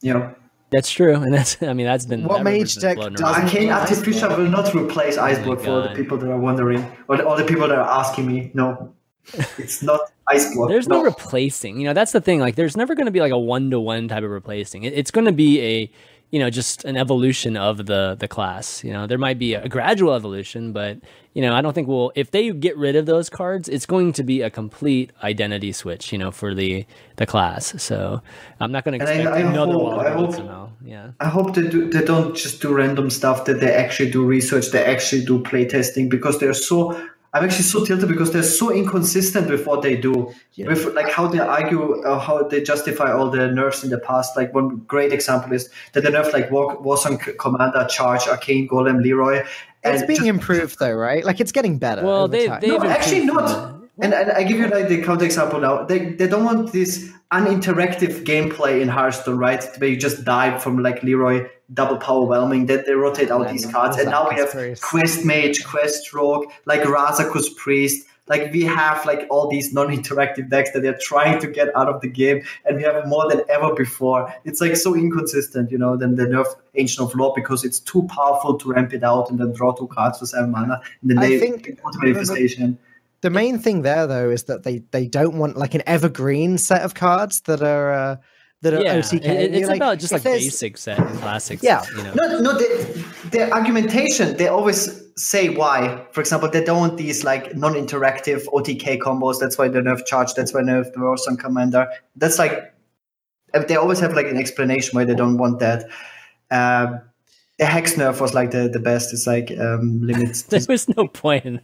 Yeah. That's true, and that's I mean that's been what mage deck does. Arcane Artificer will not replace oh Ice Block oh for the people that are wondering, or all the people that are asking me. No, it's not Ice Block. There's no. no replacing. You know that's the thing. Like there's never going to be like a one to one type of replacing. It, it's going to be a you know just an evolution of the the class. You know, there might be a gradual evolution, but you know, I don't think we'll if they get rid of those cards, it's going to be a complete identity switch. You know, for the the class. So I'm not going to expect I, I another hope, I hope, somehow. Yeah, I hope they do. They don't just do random stuff. That they actually do research. They actually do playtesting because they're so I'm actually so tilted because they're so inconsistent with what they do, yeah. with like how they argue, uh, how they justify all the nerfs in the past. Like one great example is that the nerf like War, Warsong Commander, Charge, Arcane, Golem, Leeroy. It's being just, improved though, right? Like it's getting better. Well, they, they've no, actually not. And, and I give you like the counter example now. They they don't want this uninteractive gameplay in Hearthstone, right? Where you just die from like Leeroy double power whelming. Then they rotate out yeah, these cards, and now we have. Quest Mage, Quest Rogue, like Razakus Priest. Like we have like all these non-interactive decks that they're trying to get out of the game, and we have more than ever before. It's like so inconsistent, you know, than the nerf Ancient of Lore because it's too powerful to ramp it out and then draw two cards for seven mana, and then they think manifestation. The main thing there, though, is that they they don't want like an evergreen set of cards that are. Uh, that are yeah, OTK. It, it's like, about just like basic set and classics. Yeah. You know. No, no, the, the argumentation, they always say why. For example, they don't want these like non-interactive OTK combos. That's why they nerf charge. That's why they nerf the Warsong Commander. That's like, they always have like an explanation why they don't want that. Uh, the hex nerf was like the, the best. It's like um, limits. there was no point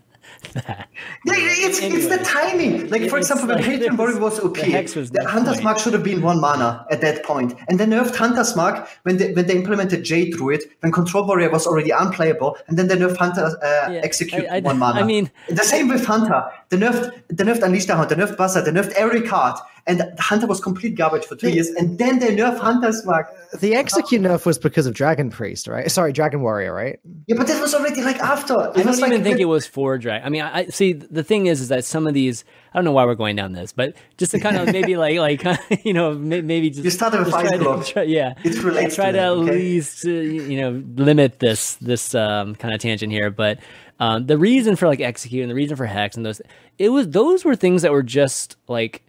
that. Yeah, it's, anyway, it's the timing. Like, for example, like, when Patron Warrior was OP, the, was the Hunter's point. Mark should have been one mana at that point. And they nerfed Hunter's Mark when they, when they implemented Jade Druid, when Control Warrior was already unplayable, and then they nerfed Hunter uh, yeah, Execute I, I, one mana. I mean, the same with Hunter. They nerfed, they nerfed Unleash the Hunter, they nerfed Buzzard, they nerfed every card and Hunter was complete garbage for two years, and then they nerf Hunter's Mark. The execute nerf was because of Dragon Priest, right? Sorry, Dragon Warrior, right? Yeah, but that was already like after. It I don't like, even think it was for Dragon. I mean, I, see. The thing is, is that some of these. I don't know why we're going down this, but just to kind of maybe like like you know maybe just you started with five try, yeah, it's related. Try to, to at okay? least uh, you know limit this this um, kind of tangent here, but. Um, the reason for like execute and the reason for hex and those it was those were things that were just like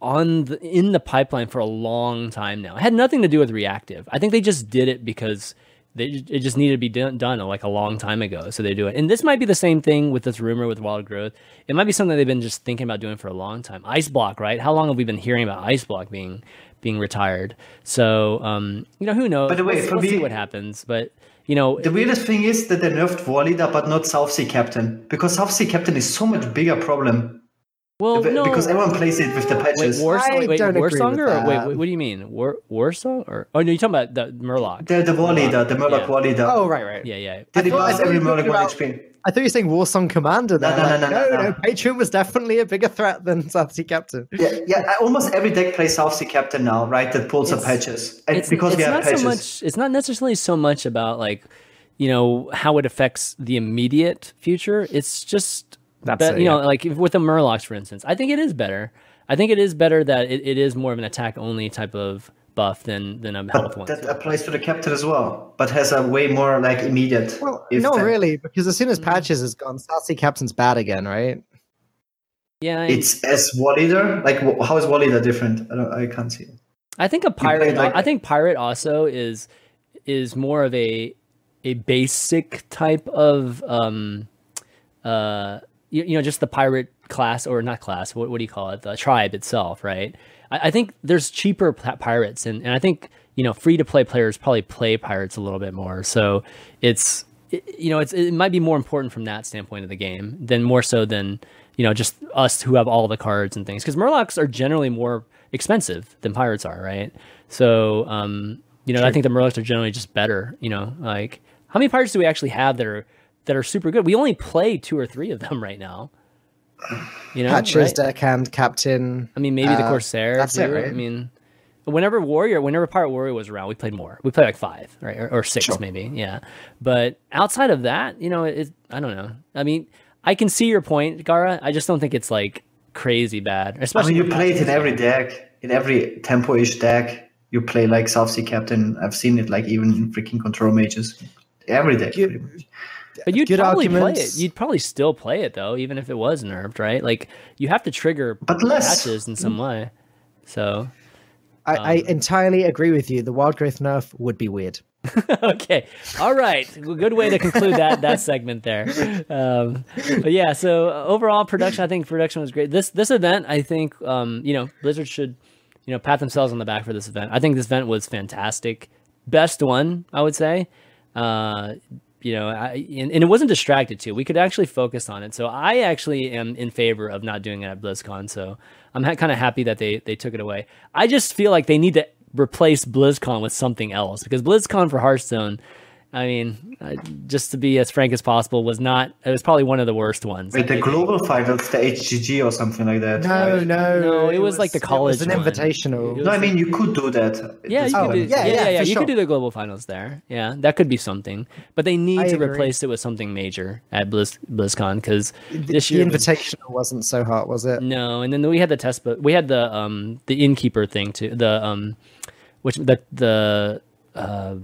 on the, in the pipeline for a long time now. It had nothing to do with reactive. I think they just did it because they, it just needed to be done, done like a long time ago. So they do it. And this might be the same thing with this rumor with wild growth. It might be something they've been just thinking about doing for a long time. Ice block, right? How long have we been hearing about ice block being being retired? So um, you know, who knows? By the way, we'll, we'll me, see what happens. But you know, the weirdest thing is that they nerfed War Leader, but not Southsea Captain, because Southsea Captain is so much bigger problem well, no. because everyone plays it with the patches. Wait, War, wait, wait Warsonger? Or wait, wait, what do you mean? War Warsong? Or oh no, you're talking about the Murloc. The the War Leader, the Murloc yeah. War Leader. Oh right, right. Yeah, yeah. Did it last every Murloc one HP? I thought you were saying Warsong Commander. There. No, no, no, no, no, no, no. Patron was definitely a bigger threat than Southsea Captain. Yeah, yeah. Uh, almost every deck plays Southsea Captain now, right? That pulls it's, patches, and it's, because it's we have patches. So much, it's not necessarily so much about like, you know, how it affects the immediate future. It's just that's but, a, you know, like with the Murlocs, for instance, I think it is better. I think it is better that it, it is more of an attack only type of buff than than a health one. That applies to the captain as well, but has a way more like immediate. Well, no, that... really, because as soon as mm-hmm. patches is gone, Southsea Captain's bad again, right? Yeah, I... it's as War Leader. Like, how is War Leader different? I don't, I can't see. It. I think a pirate. Like... I think pirate also is is more of a a basic type of um uh you, you know just the pirate class or not class what, what do you call it? The tribe itself right? I, I think there's cheaper pirates and, and i think you know free to play players probably play pirates a little bit more. So it's it, you know it's it might be more important from that standpoint of the game than more so than you know just us who have all the cards and things because murlocs are generally more expensive than pirates are right? So um you know sure. i think the murlocs are generally just better you know like how many pirates do we actually have that are that are super good. We only play two or three of them right now. You know, Patches, right? Deckhand, Captain. I mean, maybe the uh, Corsair. That's too. it, right? I mean, whenever Warrior, whenever Pirate Warrior was around, we played more. We played like five, right, or, or six sure. maybe. Yeah, but outside of that, you know, it, I don't know. I mean, I can see your point, Gaara. I just don't think it's like crazy bad. Especially I mean, you play it in every deck, in every tempo-ish deck. You play like Southsea Captain. I've seen it like even in freaking control mages. Every deck. You, but you'd Good probably arguments. play it. You'd probably still play it though, even if it was nerfed, right? Like you have to trigger but less. patches in some way. So I, um, I entirely agree with you. The wild growth nerf would be weird. okay. All right. Good way to conclude that that segment there. Um, but yeah, so overall production, I think production was great. This this event, I think, um, you know, Blizzard should, you know, pat themselves on the back for this event. I think this event was fantastic. Best one, I would say. Uh, you know, I, and, and, it wasn't distracted too. We could actually focus on it. So I actually am in favor of not doing it at BlizzCon. So I'm ha- kind of happy that they they took it away. I just feel like they need to replace BlizzCon with something else because BlizzCon for Hearthstone I mean, uh, just to be as frank as possible, was not. It was probably one of the worst ones. Wait, the global finals, the HGG or something like that. No, right? no, no. It, it was, was, like the college. It was an one. invitational. no, I mean you could do that. Yeah, you could do, yeah, yeah, yeah. yeah you sure. could do the global finals there. Yeah, that could be something. But they need I to agree. replace it with something major at Blizz, BlizzCon because this year the invitational was, not so hot, was it? No, and then we had the test, but we had the um the innkeeper thing too. The um, which the the uh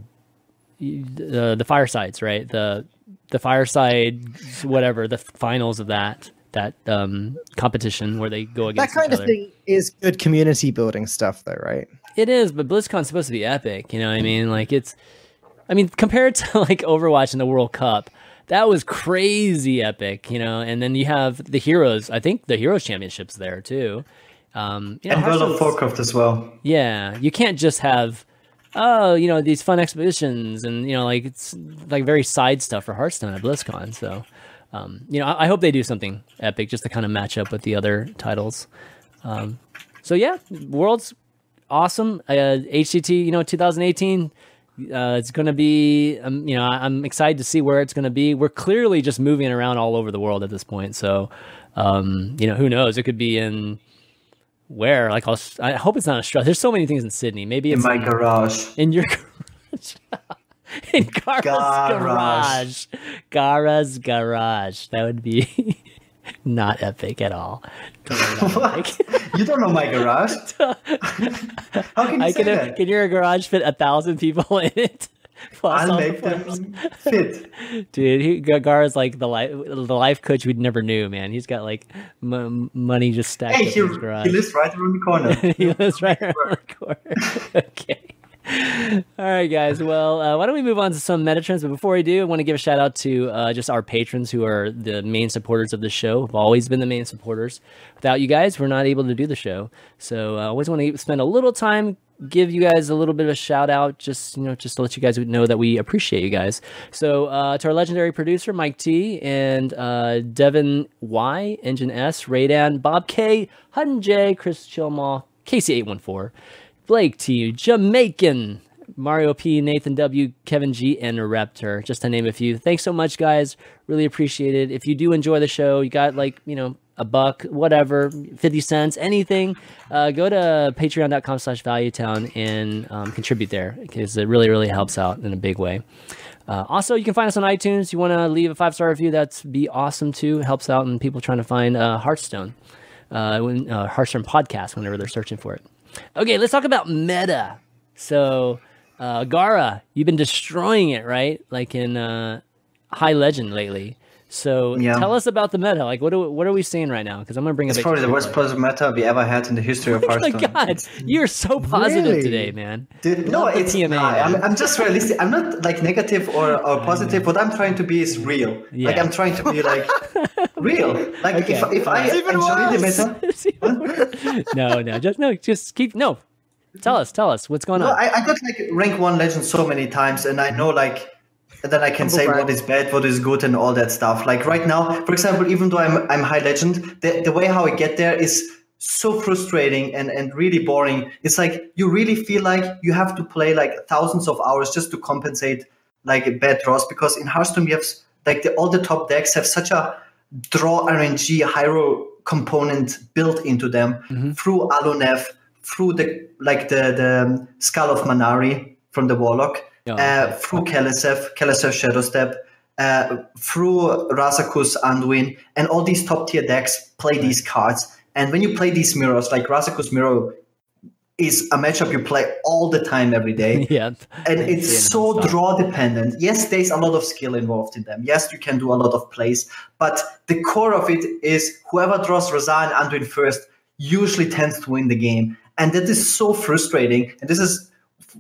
the the firesides, right? The the fireside, whatever the finals of that that um, competition where they go against that kind of other. thing is good community building stuff, though, right? It is, but BlizzCon's supposed to be epic. You know what I mean? Like it's, I mean, compared to like Overwatch and the World Cup, that was crazy epic. You know, and then you have the Heroes. I think the Heroes Championships there too. Um, you know, and World of Warcraft as well. Yeah, you can't just have oh, you know, these fun expeditions and, you know, like it's like very side stuff for Hearthstone at BlizzCon. So, um, you know, I, I, hope they do something epic just to kind of match up with the other titles. Um, so yeah, World's awesome. Uh, you know, 2018. Uh, it's going to be, um, you know, I'm excited to see where it's going to be. We're clearly just moving around all over the world at this point. So, um, you know, who knows? It could be in where? Like, I'll, I hope it's not Australia. There's so many things in Sydney. Maybe it's in my garage. In your garage. in Gaara's garage. Gaara's garage. That would be not epic at all. what? you don't know my garage. How can you I say can, that? Can your garage fit a thousand people in it? I'll make them fit. Dude, he, Gara's like the life the life coach we never knew, man. He's got like m- money just stacked hey, he, in his garage. He lives right around the corner. he lives right around the corner. okay. All right, guys. Well, uh, why don't we move on to some meta trends? But before we do, I want to give a shout out to uh, just our patrons who are the main supporters of the show. Have always been the main supporters. Without you guys, we're not able to do the show. So uh, I always want to spend a little time give you guys a little bit of a shout out, just you know, just to let you guys know that we appreciate you guys. So uh, to our legendary producer Mike T and uh, Devin Y, Engine S, Raydan, Bob K, Hutton J, Chris Chilmaw, Casey eight one four, Blake T, Jamaican. Mario P, Nathan W, Kevin G, and Raptor, just to name a few. Thanks so much, guys. Really appreciate it. If you do enjoy the show, you got like, you know, a buck, whatever, 50 cents, anything, uh, go to patreon.com slash valuetown and um, contribute there because it really, really helps out in a big way. Uh, also, you can find us on iTunes. You want to leave a five star review, that's be awesome too. Helps out in people trying to find uh, Hearthstone, uh, when, uh, Hearthstone podcast whenever they're searching for it. Okay, let's talk about meta. So, uh, Gaara, you've been destroying it, right? Like in High Legend lately. So yeah. tell us about the meta. Like, what are, what are we seeing right now? Because I'm going to bring it's probably the worst positive meta we ever had in the history of Hearthstone. oh my god, you're so positive really? today, man. Dude, no, it's TMA, not. I'm, I'm, just realistic. I'm not like negative or, or oh, positive. What I'm trying to be is real. Yeah. Like I'm trying to be like real. Like okay. if, if I enjoy the meta. no, no, just no, just keep no. Tell us, tell us what's going on. I, I got like rank one legend so many times, and I know like and then I can say what is bad, what is good, and all that stuff. Like right now, for example, even though I'm I'm high legend, the, the way how I get there is so frustrating and, and really boring. It's like you really feel like you have to play like thousands of hours just to compensate like bad draws because in Hearthstone you have like the, all the top decks have such a draw RNG hero component built into them mm-hmm. through Aluneth, through the like the the Skull of Manari from the Warlock uh, okay. through Keleseth, Keleseth Shadowstep, uh, through Razakus Anduin, and all these top tier decks play these cards. And when you play these mirrors, like Razakus Mirror is a matchup you play all the time every day. yeah. And it's so draw dependent. Yes, there's a lot of skill involved in them. Yes, you can do a lot of plays, but the core of it is whoever draws Raza and Anduin first usually tends to win the game. And that is so frustrating. And this is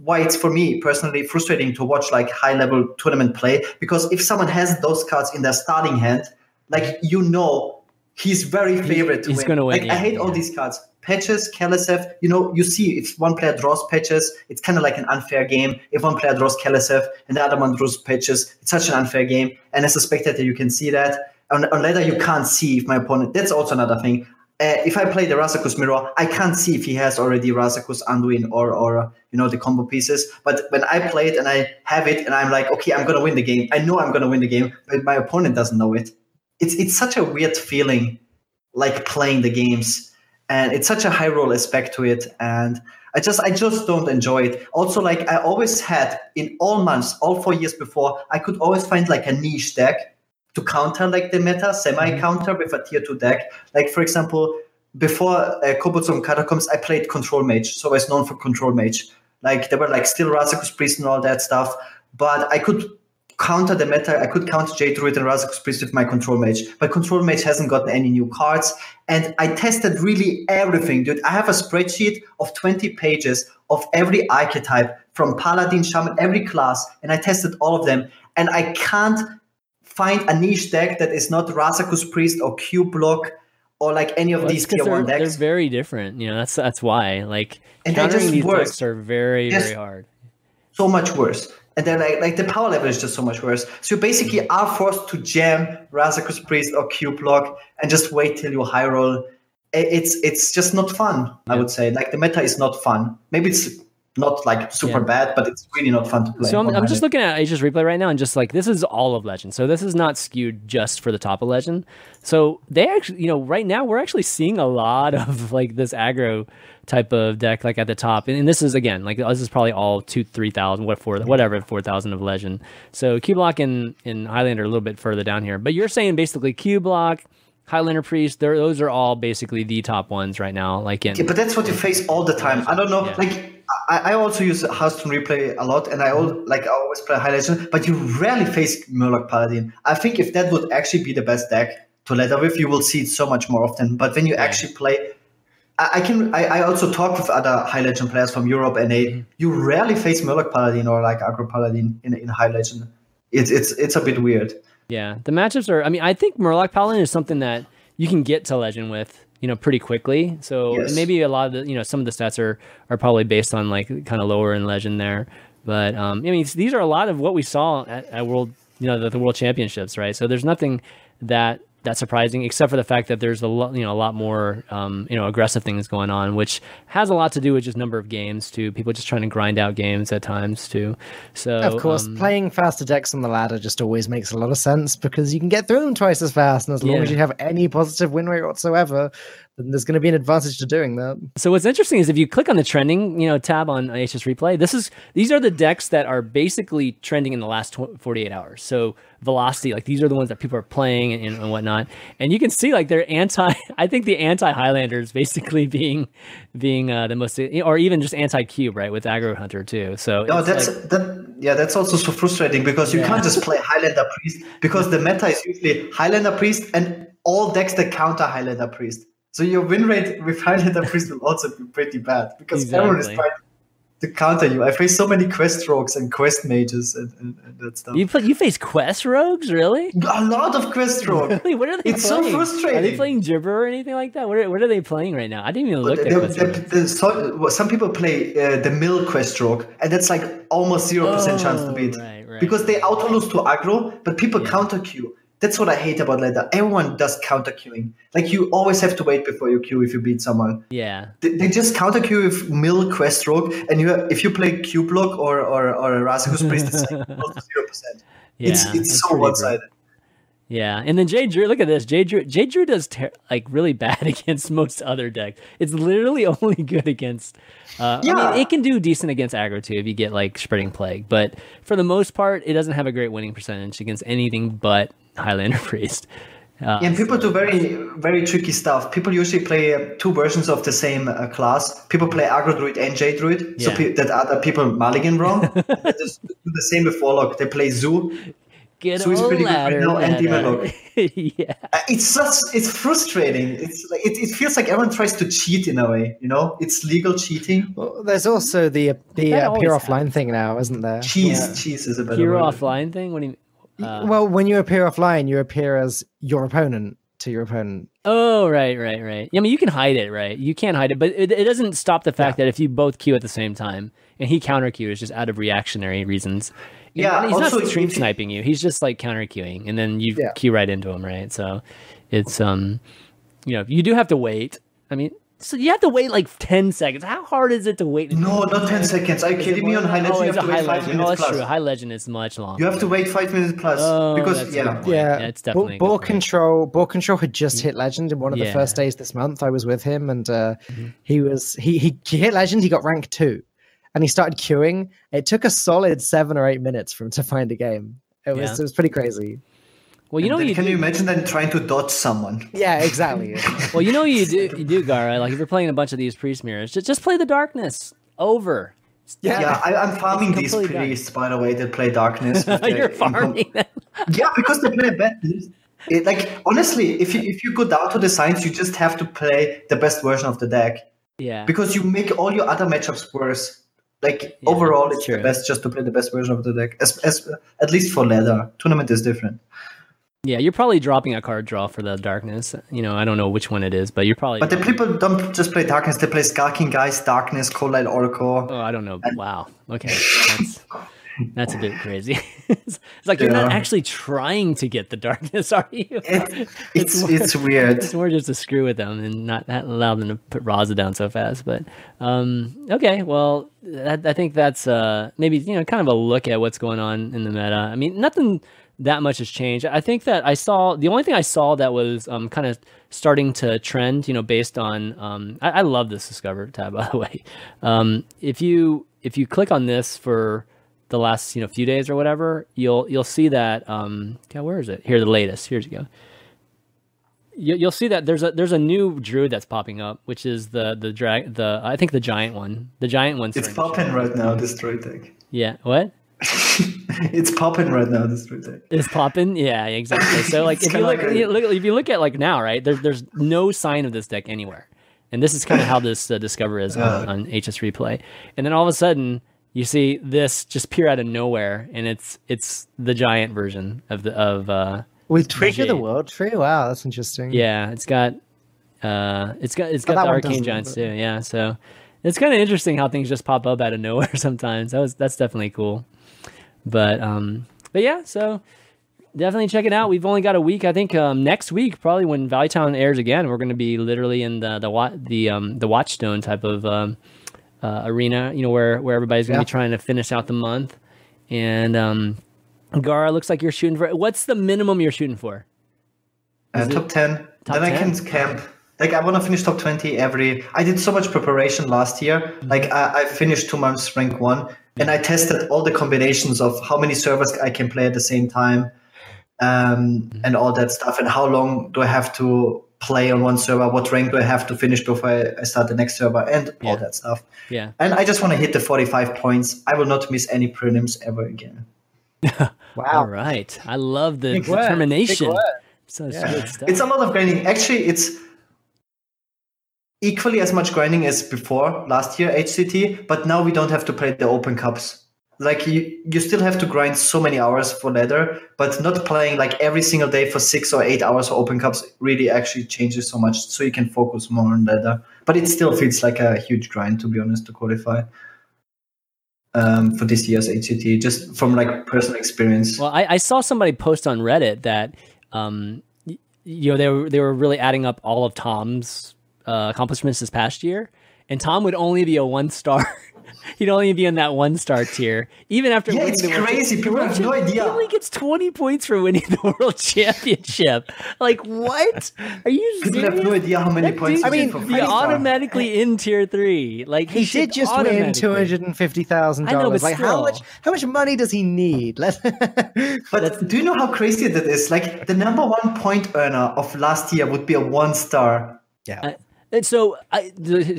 why it's for me personally frustrating to watch like high level tournament play because if someone has those cards in their starting hand, like you know he's very favorite he's, to win. Like yeah, I hate yeah. all these cards. Patches, Keleseth, you know, you see if one player draws patches, it's kind of like an unfair game. If one player draws Keleseth and the other one draws patches, it's such an unfair game. And as a spectator, you can see that. On, on ladder, you can't see if my opponent. That's also another thing. Uh, if I play the Razakus mirror, I can't see if he has already Razakus Anduin or or you know the combo pieces. But when I play it and I have it and I'm like, okay, I'm gonna win the game. I know I'm gonna win the game, but my opponent doesn't know it. It's it's such a weird feeling, like playing the games, and it's such a high roll aspect to it, and I just I just don't enjoy it. Also, like I always had in all months, all four years before, I could always find like a niche deck to counter like the meta, semi counter with a tier two deck. Like for example, before uh, Kobolds and Catacombs, I played Control Mage, so I was known for Control Mage. Like there were like still Razakus Priest and all that stuff, but I could counter the meta. I could counter Jade Druid and Razakus Priest with my Control Mage, but Control Mage hasn't gotten any new cards. And I tested really everything, dude. I have a spreadsheet of 20 pages of every archetype from Paladin, Shaman, every class, and I tested all of them. And I can't find a niche deck that is not Razakus Priest or Cube Lock or like any of Well, these tier one decks. they're very different. You know, that's that's why. Like And they countering just these work. decks are very Yes. very hard. so much worse. And then like, like the power level is just so much worse. So you basically mm-hmm. are forced to jam Razakus Priest or Cube lock and just wait till you high roll. It's it's just not fun, I would say. Like the meta is not fun. Maybe it's not like super Yeah. bad, but it's really not fun to play. So I'm, I'm just looking at HSReplay right now, and just like this is all of Legend. So this is not skewed just for the top of Legend. So they actually, you know, right now we're actually seeing a lot of like this aggro type of deck, like at the top. And, and this is again, like this is probably all two, three thousand, what four, whatever, four thousand of Legend. So Cube Lock and and Highlander are a little bit further down here, but you're saying basically Cube Lock. Highlander Priest, they're, those are all basically the top ones right now. Like in Yeah, but that's what you face all the time. I don't know. Yeah. Like I, I also use Hearthstone replay a lot, and I al- mm-hmm. like I always play High Legend, but you rarely face Murloc Paladin. I think if that would actually be the best deck to ladder with, you will see it so much more often. But when you actually play, I, I can. I, I also talk with other High Legend players from Europe, and they mm-hmm. you rarely face Murloc Paladin or like Aggro Paladin in in High Legend. It's it's it's a bit weird. Yeah, the matchups are. I mean, I think Murloc Paladin is something that you can get to Legend with, you know, pretty quickly. So Yes. maybe a lot of the, you know, some of the stats are are probably based on like kind of lower in Legend there. But um, I mean, these are a lot of what we saw at, at World, you know, the, the World Championships, right? So there's nothing that that's surprising, except for the fact that there's a lot, you know, a lot more, um, you know, aggressive things going on, which has a lot to do with just number of games too. People just trying to grind out games at times too. So Of course, um, playing faster decks on the ladder just always makes a lot of sense because you can get through them twice as fast, and as long Yeah. as you have any positive win rate whatsoever, then there's going to be an advantage to doing that. So what's interesting is if you click on the trending, you know, tab on HS Replay, this is these are the decks that are basically trending in the last 48 hours. So velocity, like these are the ones that people are playing and, and whatnot, and you can see like they're anti. I think the anti Highlanders basically being being uh, the most, or even just anti Cube, right, with Aggro Hunter too. So No, it's that's like- that. Yeah, that's also so frustrating because you Yeah. can't just play Highlander Priest because the meta is usually Highlander Priest and all decks that counter Highlander Priest. So your win rate with Highlander Priest will also be pretty bad because everyone is trying to counter you. I face so many quest rogues and quest mages and, and, and that stuff. you play, you face Quest Rogues, really? A lot of quest rogue. Really? What are they It's so playing? Are they playing Gibber or anything like that? What are, what are they playing right now? I didn't even look The- at Quest the- Rogues. the- so- some people play uh, the mill quest rogue, and that's like almost zero percent chance to Oh, beat right, right. because they auto lose to aggro, but people counter queue. That's what I hate about ladder. Everyone does counter queuing. Like you always have to wait before you queue if you beat someone. Yeah. They, they just counter queue with mill quest rogue, and you if you play Cube lock or or or a Razakus priest, it's like zero percent. Yeah, it's it's so one sided. Yeah, and then Jade Druid, look at this. Jade Druid, Jade Druid does ter- like really bad against most other decks. It's literally only good against. Uh, I Yeah. mean, it can do decent against aggro too if you get like spreading plague, but for the most part, it doesn't have a great winning percentage against anything but Highlander Priest. Uh, Yeah, and people do very, very tricky stuff. People usually play uh, two versions of the same uh, class. People play Aggro Druid and Jade Druid, so pe- that other people mulligan wrong. they just do the same with Warlock. They play Zoo. Get so it's pretty good right now, and yeah, uh, it's such it's frustrating. It's like it, it feels like everyone tries to cheat in a way. You know, it's legal cheating. Well, there's also the the uh, appear offline thing now, isn't there? Cheese, yeah. cheese is a better appear offline thing. What do you? Uh, well, when you appear offline, you appear as your opponent to your opponent. Oh, right, right, right. I mean, you can hide it, right? You can't hide it, but it, it doesn't stop the fact yeah. that if you both queue at the same time and he counter queues just out of reactionary reasons. Yeah, he's not stream sniping you. He's just like counter queuing, and then you yeah. queue right into him, right? So it's um, you know, you do have to wait. I mean, so you have to wait like ten seconds. How hard is it to wait? No, not ten seconds. Are you kidding me? On high legend, oh, you have to wait five legend. minutes oh, that's plus. true. High legend is much longer. You have to wait five minutes plus oh, because yeah, yeah, yeah, it's definitely. Ball, control, ball control had just hit legend in one of the first days this month. I was with him, and uh, mm-hmm. he was he, he he hit legend. He got rank two, and he started queuing. It took a solid seven or eight minutes for him to find a game. It was yeah. it was pretty crazy. Well, you know, you can do, you imagine then trying to dodge someone? Yeah, exactly. well, you know, you do, you do, Gaara. Like if you're playing a bunch of these priest mirrors, just, just play the darkness over. Yeah, yeah I, am farming these priests, by the way, that play darkness. you're farming them. yeah, because they play bad. It, like honestly, if you if you go down to the science, you just have to play the best version of the deck. Yeah. Because you make all your other matchups worse. Like yeah, overall, it's true. the best just to play the best version of the deck. As, as at least for ladder, tournament is different. Yeah, you're probably dropping a card draw for the darkness. You know, I don't know which one it is, but you're probably. But the people don't just play darkness; they play Skulking Geist, Darkness, Coldlight Oracle. Oh, I don't know. And... Wow. Okay, that's that's a bit crazy. it's like you're not actually trying to get the darkness, are you? It, it's it's, more, it's, weird. It's more just to screw with them and not, not allow them to put Raza down so fast. But um, okay, well, I, I think that's uh, maybe you know kind of a look at what's going on in the meta. I mean, nothing that much has changed. I think that I saw the only thing I saw that was um, kind of starting to trend, you know, based on. Um, I, I, love this Discover tab, by the way. Um, if you if you click on this for the last you know few days or whatever, you'll you'll see that. Um, yeah, where is it? Here, the latest. Here you go. You, you'll see that there's a there's a new druid that's popping up, which is the the drag the I think the giant one. The giant one. It's popping right now. This druid deck. Yeah. What? it's popping right now. This deck. It's popping. Yeah, exactly. So like if you look, like you look, if you look at like now, right? There's there's no sign of this deck anywhere, and this is kind of how this uh, Discover is on, on HS Replay. And then all of a sudden, you see this just appear out of nowhere, and it's it's the giant version of the of uh, with Trigger the World Tree. Wow, that's interesting. Yeah, it's got uh, it's got it's got oh, the Arcane Giants too. Yeah, so it's kind of interesting how things just pop up out of nowhere sometimes. That was that's definitely cool. But um, but yeah, so definitely check it out. We've only got a week. I think um, next week, probably when Value Town airs again, we're going to be literally in the the the um, the Watchstone type of um, uh, arena. You know, where where everybody's going to yeah. be trying to finish out the month. And um, Gaara, looks like you're shooting for. What's the minimum you're shooting for? Uh, top ten. Top then 10? I can camp. Like I want to finish top twenty every. I did so much preparation last year. Mm-hmm. Like I, I finished two months rank one, and I tested all the combinations of how many servers I can play at the same time, um, mm-hmm. and all that stuff, and how long do I have to play on one server? What rank do I have to finish before I, I start the next server, and yeah. all that stuff. Yeah. And I just want to hit the forty-five points. I will not miss any prelims ever again. wow! All right, I love the Big determination. So yeah. It's a lot of grinding. Actually, it's equally as much grinding as before last year HCT, but now we don't have to play the open cups. Like you, you still have to grind so many hours for ladder, but not playing like every single day for six or eight hours for open cups really actually changes so much. So you can focus more on ladder, but it still feels like a huge grind to be honest to qualify. Um, for this year's HCT, just from like personal experience. Well, I, I saw somebody post on Reddit that um, you know they were they were really adding up all of Tom's uh, accomplishments this past year, and Tom would only be a one star. He'd only be in that one star tier, even after yeah, winning it's the crazy. World People have no idea. He only gets twenty points for winning the world championship. Like what? Are you? People serious? have no idea how many that points. I mean, he automatically in tier three. Like he, he did just win two hundred and fifty thousand dollars. Like still. how much? How much money does he need? but do you know how crazy that is? Like the number one point earner of last year would be a one star. Yeah. Uh, so I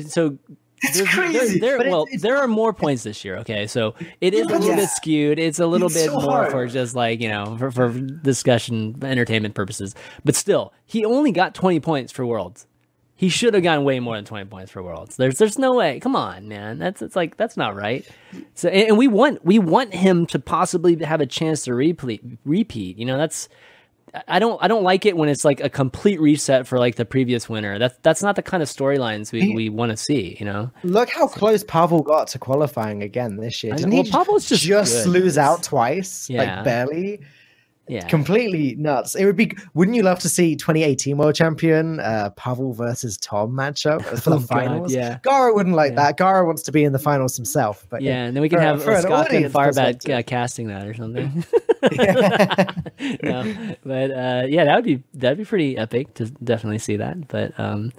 so It's crazy. There, But well, it's- it's- there are more points this year. Okay, so it is a little bit skewed. It's a little bit so more hard. for just like you know for, for discussion, entertainment purposes. But still, he only got twenty points for Worlds. He should have gotten way more than twenty points for Worlds. There's there's no way. Come on, man. That's it's like that's not right. So and, and we want we want him to possibly have a chance to repeat. Repeat. You know that's. I don't I don't like it when it's like a complete reset for like the previous winner. That's that's not the kind of storylines we, we want to see, you know. Look how close Pavel got to qualifying again this year. Didn't Well, he Pavel's just just good. lose out twice? Yeah. Like barely. Yeah. Completely nuts. It would be wouldn't you love to see 2018 world champion uh Pavel versus Tom matchup for the Oh, God, finals? yeah. Gaara wouldn't like Yeah. that. Gaara wants to be in the finals himself. But Yeah, and then we can for- have for Scott and Firebat uh, casting that or something. no, but uh, yeah, that would be that'd be pretty epic to definitely see that. But um,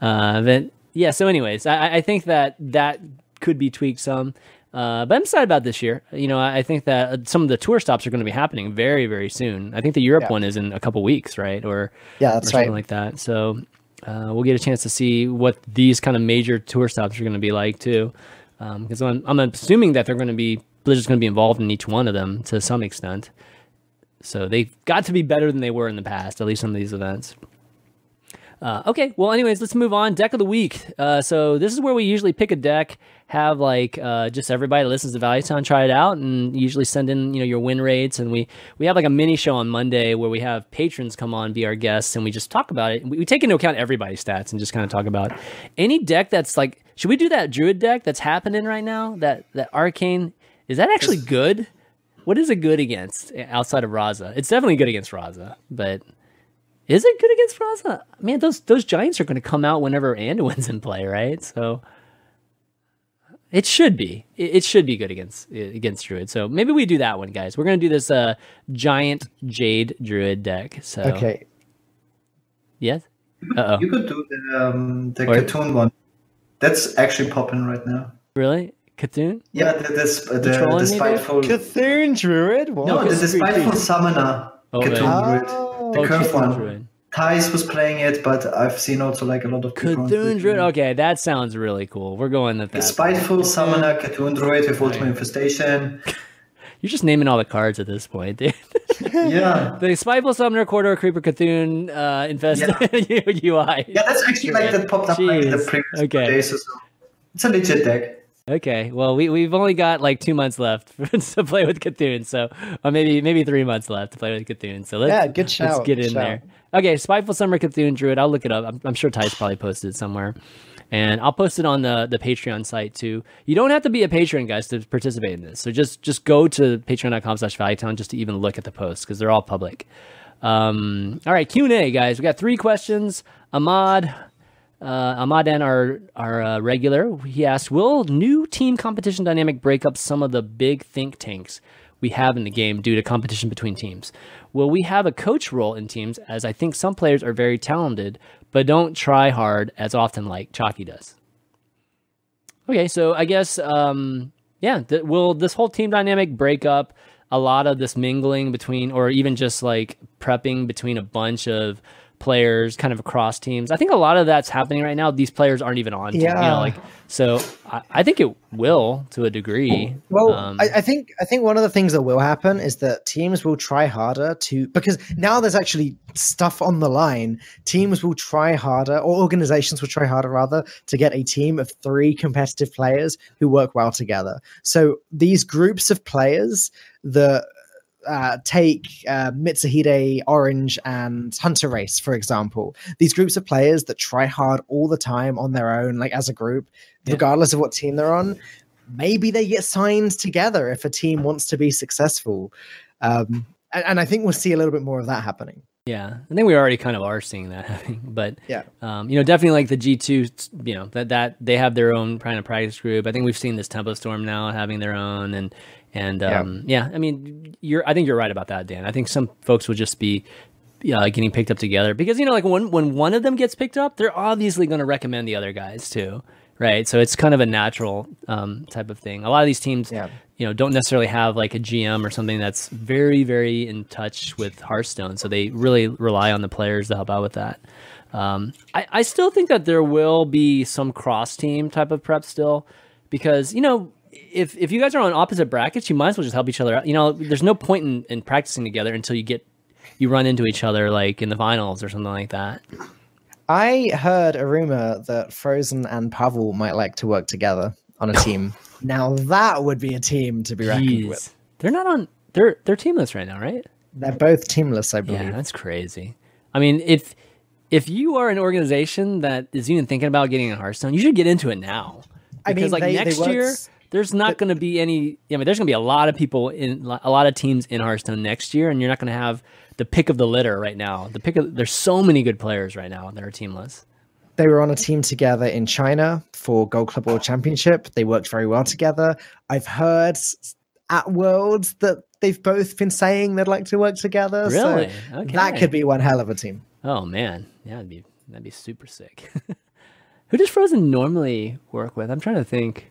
uh, but yeah. So, anyways, I, I think that that could be tweaked some. Uh, but I'm excited about this year. You know, I think that uh, some of the tour stops are going to be happening very, very soon. I think the Europe Yeah. one is in a couple weeks, right? Or Yeah, or that's something right. like that. So uh, we'll get a chance to see what these kind of major tour stops are going to be like too, because I'm, I'm assuming that they're going to be Blizzard's going to be involved in each one of them to some extent. So they've got to be better than they were in the past, at least some of these events. Uh, okay, well, anyways, let's move on. Deck of the week. Uh, so this is where we usually pick a deck, have like uh, just everybody that listens to Value Town try it out, and usually send in you know your win rates, and we we have like a mini show on Monday where we have patrons come on be our guests, and we just talk about it. We, we take into account everybody's stats and just kind of talk about any deck that's like. Should we do that Druid deck that's happening right now? That that Arcane is that actually good? What is it good against outside of Raza? It's definitely good against Raza, but is it good against Raza? Man, those those giants are going to come out whenever Anduin's in play, right? So it should be. It, it should be good against against Druid. So maybe we do that one, guys. We're going to do this uh giant Jade Druid deck. So Okay. yes. Uh oh. You could do the um, the Or- cartoon one. That's actually popping right now. Really, C'Thun? Yeah, the, this, the, the, trolling me, spiteful. C'Thun Druid? What? No, the, the spiteful summoner. Oh, cartoon man. druid. The Oh, curve one. Thijs was playing it, but I've seen also like a lot of people. C'Thun Okay, that sounds really cool. We're going with The that. spiteful summoner C'Thun Druid with ultimate infestation. You're just naming all the cards at this point, dude. Yeah. the Spiteful Summoner, Corridor Creeper, C'Thun, uh, Infest UI. Yeah, that's actually like that popped up like the previous Okay. days or so. It's a legit deck. Okay, well, we we've only got like two months left to play with C'Thun, so or maybe maybe three months left to play with C'Thun. So let's Yeah, good shout, let's get in shout. there. Okay, Spiteful Summoner C'Thun Druid. I'll look it up. I'm, I'm sure Thijs' probably posted it somewhere, and I'll post it on the the Patreon site too. You don't have to be a patron, guys, to participate in this. So just just go to patreon.com/slash valuetown just to even look at the posts because they're all public. Um, all right, Q and A, guys. We got three questions. Ahmad, uh, Ahmadan, our our uh, regular, he asked, "Will new team competition dynamic break up some of the big think tanks we have in the game due to competition between teams? Will we have a coach role in teams? As I think some players are very talented, but don't try hard as often like Chalky does." Okay, so I guess um, yeah, th- will this whole team dynamic break up a lot of this mingling between, or even just like prepping between a bunch of players kind of across teams? I think a lot of that's happening right now. These players aren't even on, team, you Yeah. know, like so. I, I think it will to a degree. Well, Um, I, I think I think one of the things that will happen is that teams will try harder to because now there's actually stuff on the line. Teams will try harder, or organizations will try harder rather, to get a team of three competitive players who work well together. So these groups of players that uh, take uh, Mitsuhide, Orange, and Hunterace, for example. These groups of players that try hard all the time on their own, like as a group, Yeah. regardless of what team they're on. Maybe they get signed together if a team wants to be successful. Um, and, and I think we'll see a little bit more of that happening. Yeah, I think we already kind of are seeing that happening, but Yeah. um, you know, definitely like the G two, you know, that that they have their own kind of practice group. I think we've seen this Tempo Storm now having their own, and and um, yeah. I mean, you're I think you're right about that, Dan. I think some folks will just be uh, getting picked up together because you know, like when when one of them gets picked up, they're obviously going to recommend the other guys too, right? So it's kind of a natural um, type of thing. A lot of these teams, Yeah. you know don't necessarily have like a GM or something that's very very in touch with Hearthstone. So they really rely on the players to help out with that. Um, I, I still think that there will be some cross team type of prep still, because you know if if you guys are on opposite brackets, you might as well just help each other out. You know, there's no point in, in practicing together until you get you run into each other like in the finals or something like that. I heard a rumor that Frozen and Pavel might like to work together on a team. now that would be a team to be reckoned Jeez. with. They're not on. They're they're teamless right now, right? They're both teamless, I believe. Yeah, that's crazy. I mean, if if you are an organization that is even thinking about getting a Hearthstone, you should get into it now. I mean, like they- next they year, there's not going to be any. I mean, there's going to be a lot of people in a lot of teams in Hearthstone next year, and you're not going to have the pick of the litter right now. The pick of there's so many good players right now that are teamless. They were on a team together in China for Gold Club World Championship. They worked very well together. I've heard at Worlds that they've both been saying they'd like to work together. Really? So Okay. that could be one hell of a team. Oh man, yeah, that'd be that'd be super sick. Who does Frozen normally work with? I'm trying to think.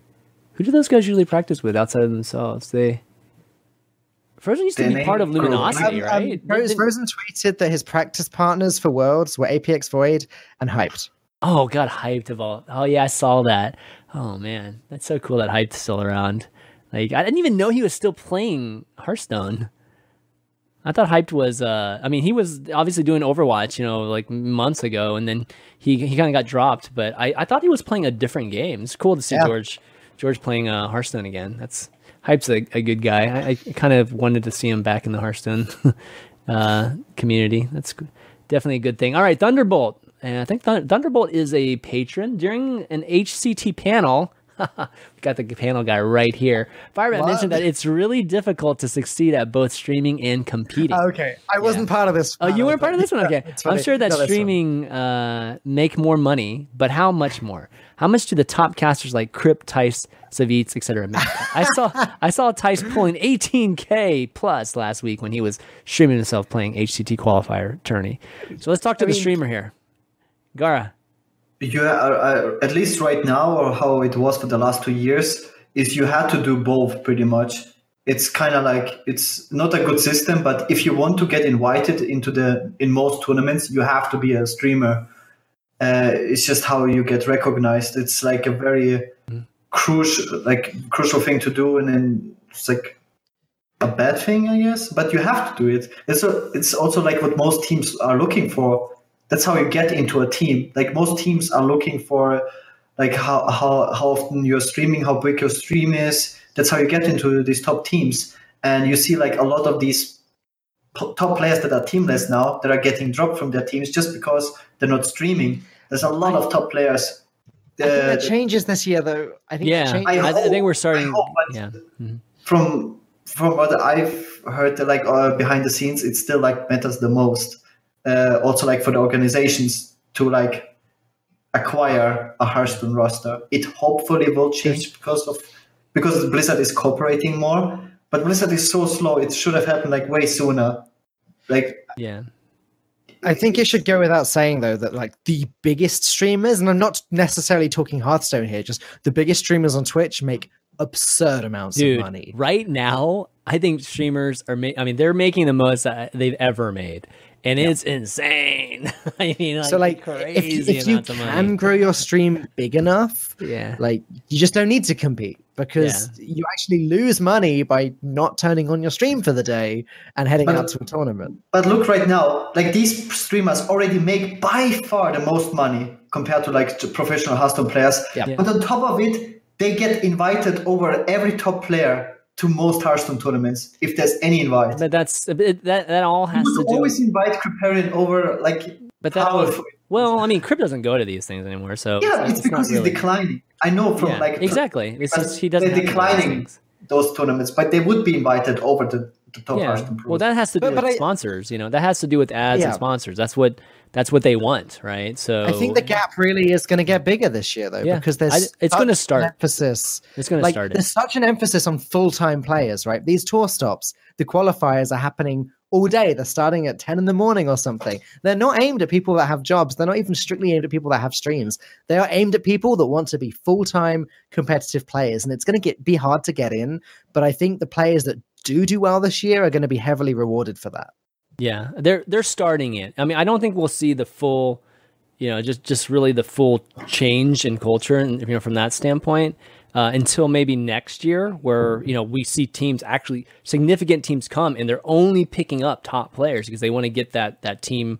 Who do those guys usually practice with outside of themselves? They Frozen used to be part of Crow. Luminosity, Um, um, right? Frozen, Frozen tweeted that his practice partners for Worlds were APX Void and Hyped. Oh, got hyped of all. Oh yeah, I saw that. Oh man, that's so cool that hyped's still around. Like I didn't even know he was still playing Hearthstone. I thought hyped was. uh I mean, he was obviously doing Overwatch, you know, like months ago, and then he he kind of got dropped. But I I thought he was playing a different game. It's cool to see Yeah. George George playing uh, Hearthstone again. That's hype's a, a good guy. I, I kind of wanted to see him back in the Hearthstone uh, community. That's definitely a good thing. All right, Thunderbolt. And I think Thun- Thunderbolt is a patron during an HCT panel. We got the panel guy right here. Firebat mentioned that it's really difficult to succeed at both streaming and competing. Okay, I wasn't part of this. Oh, you weren't part of this one. Okay, I'm sure that No, streaming uh, make more money, but how much more? How much do the top casters like Kripp, Thijs, Savjz, etc. make? I saw I saw Thijs pulling 18k plus last week when he was streaming himself playing HCT qualifier tourney. So let's talk to the mean- streamer here, Gaara. You are, uh, at least right now or how it was for the last two years is you had to do both pretty much. It's kind of like it's not a good system but if you want to get invited into the in most tournaments you have to be a streamer. Uh, it's just how you get recognized. It's like a very crucial like crucial thing to do and then it's like a bad thing i guess but you have to do it. It's a, it's also like what most teams are looking for that's how you get into a team like most teams are looking for like how how, how often you're streaming how big your stream is that's how you get into these top teams and you see like a lot of these p- top players that are teamless now that are getting dropped from their teams just because they're not streaming there's a lot of top players I think uh, that changes this year, though. I think Yeah. I, I I think we're I starting. hope, but- Yeah, Mhm. from from what I've heard, like uh, behind the scenes, it still like matters the most. Uh, also, like for the organizations to like acquire a Hearthstone roster, it hopefully will change because of because Blizzard is cooperating more. But Blizzard is so slow; it should have happened like way sooner. Like yeah. I think it should go without saying though that like the biggest streamers, and I'm not necessarily talking Hearthstone here, just the biggest streamers on Twitch make absurd amounts Dude, of money. right now, I think streamers are. Ma- I mean, they're making the most that they've ever made, and it's insane. I mean, like, so like if, crazy if you amounts of can money. grow your stream big enough, yeah, like you just don't need to compete because you actually lose money by not turning on your stream for the day and heading But- out to a tournament. But look right now, like these streamers already make by far the most money compared to like to professional Hearthstone players. Yeah. Yeah. But on top of it, they get invited over every top player to most Hearthstone tournaments if there's any invite. but that's it, that. That all has you to would do. always invite Kripparrian over like But that Power all, for- well, I mean, Kripp doesn't go to these things anymore, so yeah, it's, not because he's really- declining. I know from Yeah, like exactly. It's just he doesn't. they're have to go to these declining things. those tournaments, but they would be invited over to the top Yeah. Hearthstone pros. Well, that has to do But- with but I- sponsors. You know, that has to do with ads and sponsors. That's what that's what they want, right? So I think the gap really is going to get bigger this year, though, Yeah, because there's I- it's gonna start. emphasis. it's going to Like start it. there's such an emphasis on full time players, right? These tour stops, the qualifiers are happening all day. They're starting at ten in the morning or something. They're not aimed at people that have jobs. They're not even strictly aimed at people that have streams. They are aimed at people that want to be full time competitive players, and it's going to get be hard to get in. But I think the players that do do well this year are going to be heavily rewarded for that. Yeah, they're they're starting it. I mean, I don't think we'll see the full, you know, just just really the full change in culture, and you know, from that standpoint, uh, until maybe next year, where you know we see teams actually significant teams come and they're only picking up top players because they want to get that that team,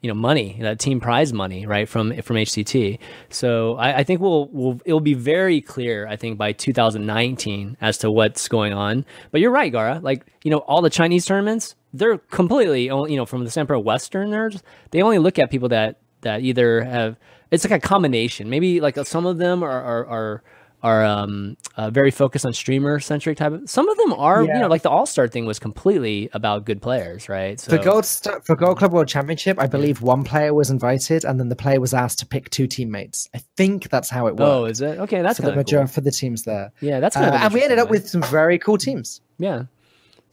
you know, money, that team prize money, right from from HCT. So I, I think we'll we'll it'll be very clear. I think by 2019 as to what's going on. But you're right, Gaara. Like you know, all the Chinese tournaments, they're completely only you know from the standpoint of Westerners. They only look at people that that either have it's like a combination. Maybe like some of them are are. are are um, uh, very focused on streamer centric type of. Some of them are, you know, like the All Star thing was completely about good players, right? So For Gold for Gold Club World Championship, I believe one player was invited, and then the player was asked to pick two teammates. I think that's how it worked. oh, is it okay? That's for the major cool. for the teams there. Yeah, that's Uh, kind of and we ended up with some very cool teams. Yeah.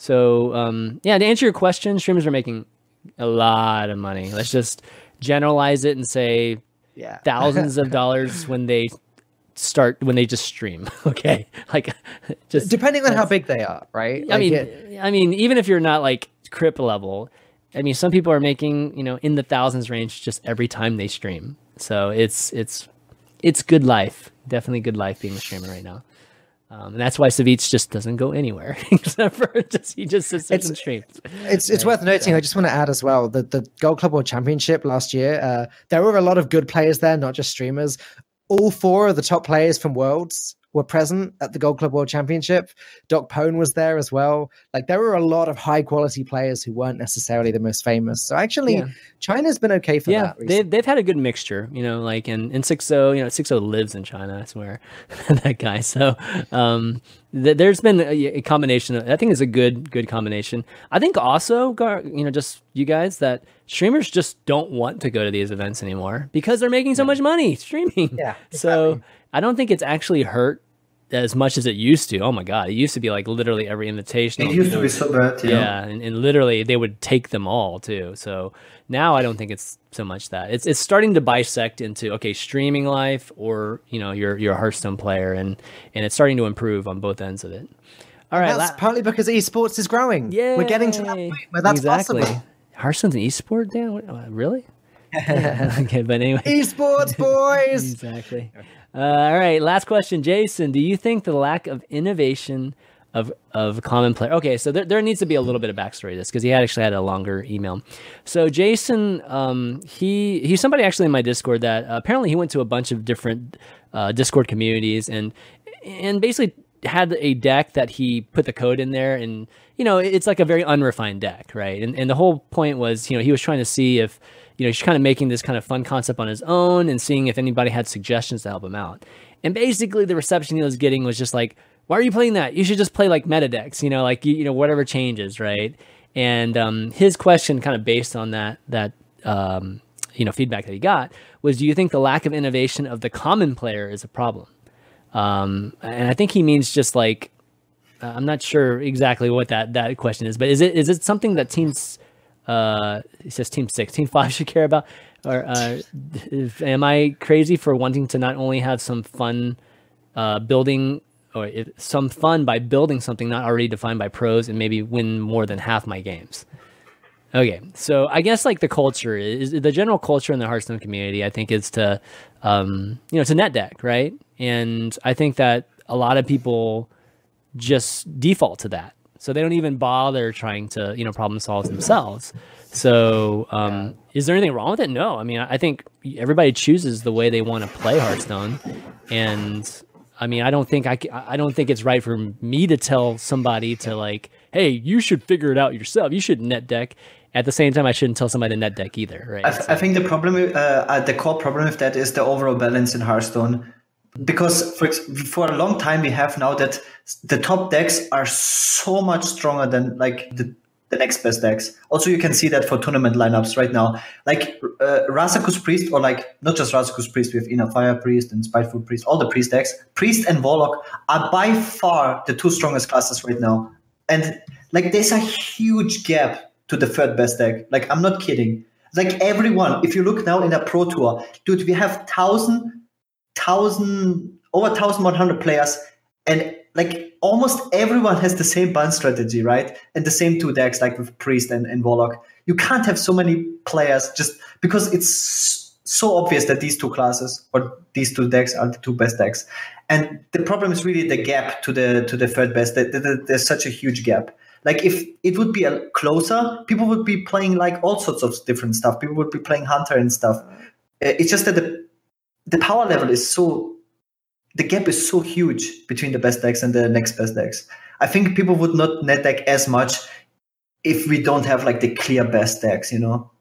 So um, yeah, to answer your question, streamers are making a lot of money. Let's just generalize it and say Yeah, thousands of dollars when they start when they just stream. Okay, like just depending on how big they are, right? I Like, mean, it- I mean, even if you're not like Kripp level, I mean, some people are making you know in the thousands range just every time they stream. So it's it's it's good life, definitely good life being a streamer right now. Um, and that's why Savjz just doesn't go anywhere except for just he just sits It's- and streams. it's it's worth noting. I just want to add as well that the Gold Club World Championship last year, uh, there were a lot of good players there, not just streamers. All four of the top players from Worlds were present at the Gold Club World Championship. DocPwn was there as well. Like there were a lot of high quality players who weren't necessarily the most famous. So actually, Yeah. China's been okay for yeah, that. they've they've had a good mixture, you know, like in in six O, you know, six O lives in China. I swear, that guy. So um, th- there's been a, a combination. Of, I think it's a good good combination. I think also, Gar- you know, just you guys that streamers just don't want to go to these events anymore because they're making so much money streaming. Yeah, So I don't think it's actually hurt as much as it used to. Oh my god, it used to be like literally every invitation. It used to be so bad. Yeah. Yeah, and, and literally they would take them all too. So now I don't think it's so much that it's it's starting to bisect into okay, streaming life or you know you're you're a Hearthstone player and and it's starting to improve on both ends of it. All right, That's la- partly because esports is growing. Yeah, we're getting to that point where that's exactly. possible. Hearthstone's an esport, Dan? What, uh, really? okay, but anyway. Esports boys. Exactly. Uh, all right, last question, Jason. Do you think the lack of innovation of of common player? Okay, so there, there needs to be a little bit of backstory to this because he had actually had a longer email. So Jason, um, he he's somebody actually in my Discord that uh, apparently he went to a bunch of different uh, Discord communities and and basically had a deck that he put the code in there and you know it's like a very unrefined deck right and, and the whole point was you know he was trying to see if you know he's kind of making this kind of fun concept on his own and seeing if anybody had suggestions to help him out. And basically the reception he was getting was just like why are you playing that? You should just play like meta decks you know like you, you know whatever changes right? And um, his question kind of based on that that um, you know feedback that he got was do you think the lack of innovation of the common player is a problem? Um, and I think he means just like uh, I'm not sure exactly what that that question is, but is it is it something that teams uh he says team six, team five should care about, or uh, am I crazy for wanting to not only have some fun uh, building or if, some fun by building something not already defined by pros and maybe win more than half my games? Okay, so I guess like the culture is the general culture in the Hearthstone community. I think is to, um, you know, to net deck, right? And I think that a lot of people just default to that, so they don't even bother trying to, you know, problem solve themselves. So, um, is there anything wrong with it? No. I mean, I think everybody chooses the way they want to play Hearthstone, and I mean, I don't think I, I don't think it's right for me to tell somebody to like, hey, you should figure it out yourself. You should net deck. At the same time, I shouldn't tell somebody to net deck either, right? I, th- I think the problem, uh, uh, the core problem with that is the overall balance in Hearthstone. Because for for a long time we have now that the top decks are so much stronger than like the the next best decks. Also, you can see that for tournament lineups right now. Like uh, Razakus Priest, or like not just Razakus Priest, with Inner Fire Priest and Spiteful Priest, all the Priest decks, Priest and Warlock are by far the two strongest classes right now. And like there's a huge gap to the third best deck. Like I'm not kidding. Like everyone, if you look now in a pro tour, dude, we have thousand, thousand, over thousand one hundred players, and like almost everyone has the same bun strategy, right? And the same two decks, like with Priest and, and Warlock. You can't have so many players just because it's so obvious that these two classes or these two decks are the two best decks. And the problem is really the gap to the to the third best. There's such a huge gap. Like if it would be a closer, people would be playing like all sorts of different stuff. People would be playing Hunter and stuff. Uh, it's just that the the power level is so the gap is so huge between the best decks and the next best decks. I think people would not net deck as much if we don't have like the clear best decks, you know.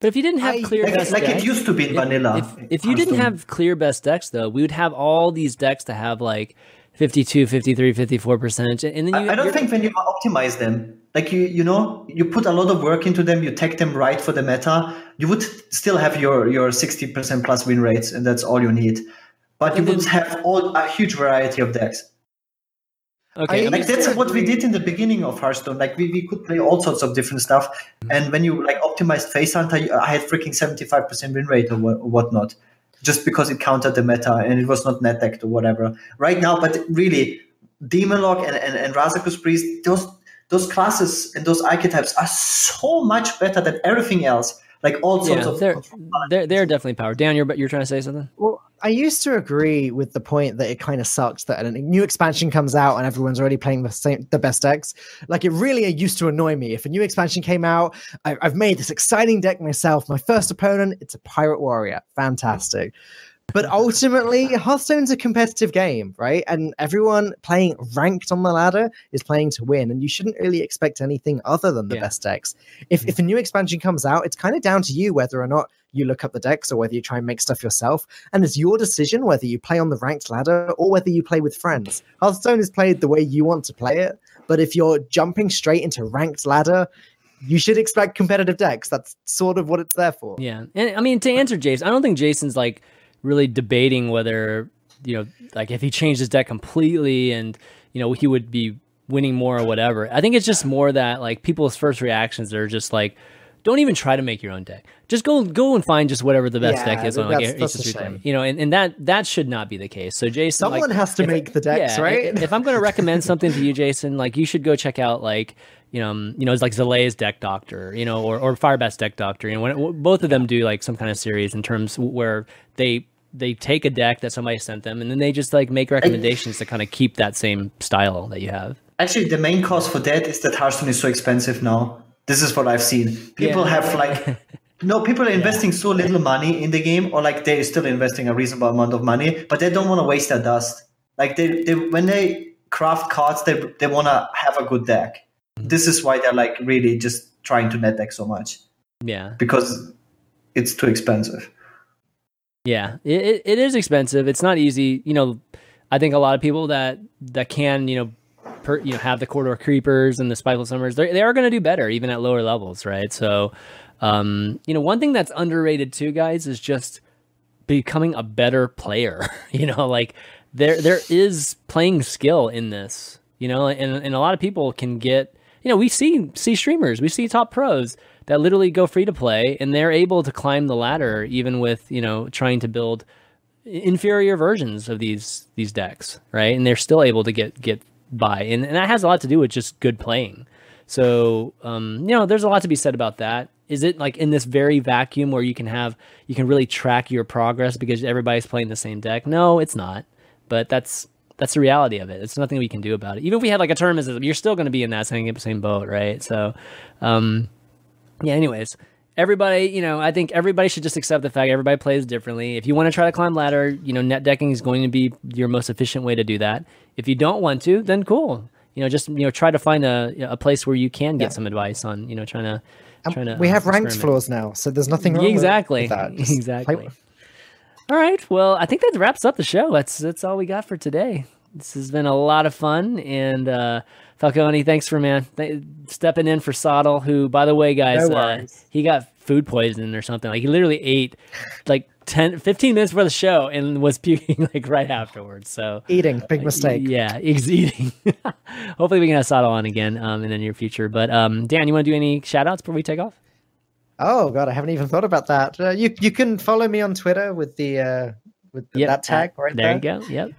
But if you didn't have clear like, best like decks, it used to be in vanilla. If, if you didn't have clear best decks though, we would have all these decks to have like 52, 53, 54 percent. And then you, I, I don't think when you optimize them, like you, you know, you put a lot of work into them, you take them right for the meta, you would still have your your 60 percent plus win rates, and that's all you need. But you would have all a huge variety of decks. Okay, like that's what we did in the beginning of Hearthstone. Like we, we could play all sorts of different stuff, mm-hmm. and when you like optimized Face Hunter, I had freaking seventy five percent win rate or, what, or whatnot just because it countered the meta and it was not net or whatever. Right now, but really, Demon Lock and, and, and Razakus Priest, those those classes and those archetypes are so much better than everything else. Like all sorts yeah, of they're, they're, they're definitely powered. Dan, you're but you're trying to say something? Well, I used to agree with the point that it kind of sucks that a new expansion comes out and everyone's already playing the same the best decks. Like it really used to annoy me. If a new expansion came out, I, have made this exciting deck myself. My first opponent, it's a pirate warrior. Fantastic. But ultimately, Hearthstone's a competitive game, right? And everyone playing ranked on the ladder is playing to win, and you shouldn't really expect anything other than the yeah. best decks. If, if a new expansion comes out, it's kind of down to you whether or not you look up the decks or whether you try and make stuff yourself. And it's your decision whether you play on the ranked ladder or whether you play with friends. Hearthstone is played the way you want to play it, but if you're jumping straight into ranked ladder, you should expect competitive decks. That's sort of what it's there for. Yeah. And I mean, to answer Jason, I don't think Jason's like really debating whether you know like if he changed his deck completely and you know he would be winning more or whatever. I think it's just more that like people's first reactions are just like don't even try to make your own deck. Just go go and find just whatever the best yeah, deck is on like that's You know, and, and that that should not be the case. So Jason, someone like, has to make the decks, yeah, right? If, if I'm going to recommend something to you, Jason, like you should go check out like you know, you know, it's like Zalae's Deck Doctor, you know, or or Firebat's Deck Doctor. You know, when, both of them do like some kind of series in terms where they they take a deck that somebody sent them and then they just like make recommendations to kind of keep that same style that you have. Actually, the main cause for that is that Hearthstone is so expensive now. This is what I've seen. People yeah. have like no people are investing yeah. so little money in the game, or like they're still investing a reasonable amount of money, but they don't want to waste their dust. Like they, they when they craft cards, they they want to have a good deck. Mm-hmm. This is why they're like really just trying to net deck so much. Yeah, because it's too expensive. Yeah, it, it is expensive. It's not easy. You know, I think a lot of people that that can you know per, you know have the corridor creepers and the spiteful summoners they they are going to do better even at lower levels, right? So, um, you know, one thing that's underrated too, guys, is just becoming a better player. you know, like there there is playing skill in this. You know, and and a lot of people can get. You know, we see see streamers, we see top pros that literally go free to play and they're able to climb the ladder even with you know trying to build inferior versions of these these decks right and they're still able to get get by and, and that has a lot to do with just good playing so um, you know there's a lot to be said about that is it like in this very vacuum where you can have you can really track your progress because everybody's playing the same deck no it's not but that's that's the reality of it. It's nothing we can do about it. Even if we had like a tournament, you're still going to be in that same same boat, right? So, um, yeah, anyways, everybody, you know, I think everybody should just accept the fact everybody plays differently. If you want to try to climb ladder, you know, net decking is going to be your most efficient way to do that. If you don't want to, then cool. You know, just you know, try to find a a place where you can get yeah. some advice on, you know, trying to trying to. We have ranked floors now, so there's nothing wrong exactly. with that. Just exactly. All right. Well, I think that wraps up the show. That's that's all we got for today. This has been a lot of fun. And uh, Falcone, thanks for man th- stepping in for Sottle, who, by the way, guys, No uh, he got food poisoning or something. Like he literally ate like 10, 15 minutes before the show and was puking like right afterwards. So Eating, big mistake. yeah, he's eating. Hopefully, we can have Sottle on again um, in the near future. But um, Dan, you want to do any shout outs before we take off? Oh god, I haven't even thought about that. Uh, you you can follow me on Twitter with the uh, with the, Yep, that tag right there there. you go. Yep.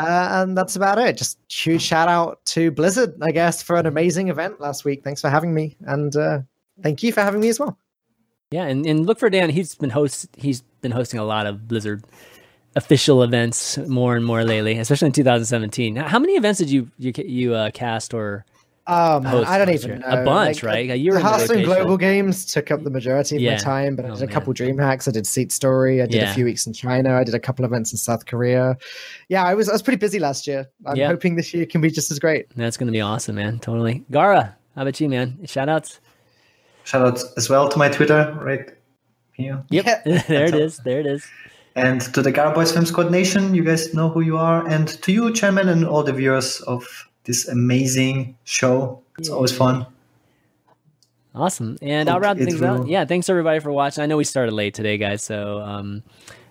Uh, and that's about it. Just huge shout out to Blizzard, I guess, for an amazing event last week. Thanks for having me, and uh, thank you for having me as well. Yeah, and, and look for Dan. He's been host. He's been hosting a lot of Blizzard official events more and more lately, especially in 2017. How many events did you you you uh, cast or Um, host I don't even know. A bunch, Like, right? You were the in the Hearthstone. Global Games took up the majority of Yeah. my time, but I Oh, did a couple dream hacks. I did Seat Story. I did Yeah. a few weeks in China. I did a couple events in South Korea. Yeah, I was I was pretty busy last year. I'm Yeah. hoping this year can be just as great. That's going to be awesome, man. Totally. Gaara, how about you, man? Shout outs. Shout outs as well to my Twitter right here. Yep. Yeah. there it is. There it is. And to the Gaara Boys Film Squad Nation, you guys know who you are. And to you, Chairman, and all the viewers of this amazing show. It's always fun. Awesome. And I'll Hope round things out. Yeah, thanks everybody for watching. I know we started late today, guys. So, um,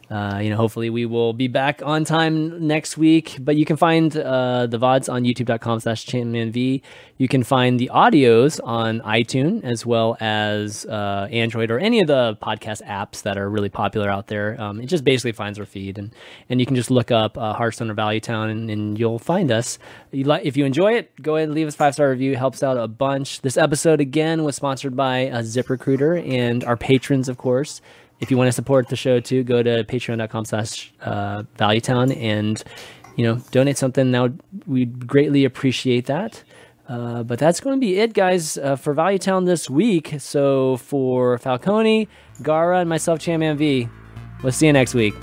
uh, you know, hopefully we will be back on time next week. But you can find uh, the VODs on youtube.com slash championv. You can find the audios on iTunes as well as uh, Android or any of the podcast apps that are really popular out there. Um, it just basically finds our feed. And, and you can just look up uh, Hearthstone or Value Town and, and you'll find us. If you enjoy it, go ahead and leave us a five star review. It helps out a bunch. This episode, again, was sponsored by uh, ZipRecruiter and our patrons, of course. If you want to support the show too, go to patreon.com slash uh, valuetown and, you know, donate something. Now, we'd greatly appreciate that. Uh, but that's going to be it, guys, uh, for Value Town this week. So for Falcone, Gaara, and myself, Cham V, we'll see you next week.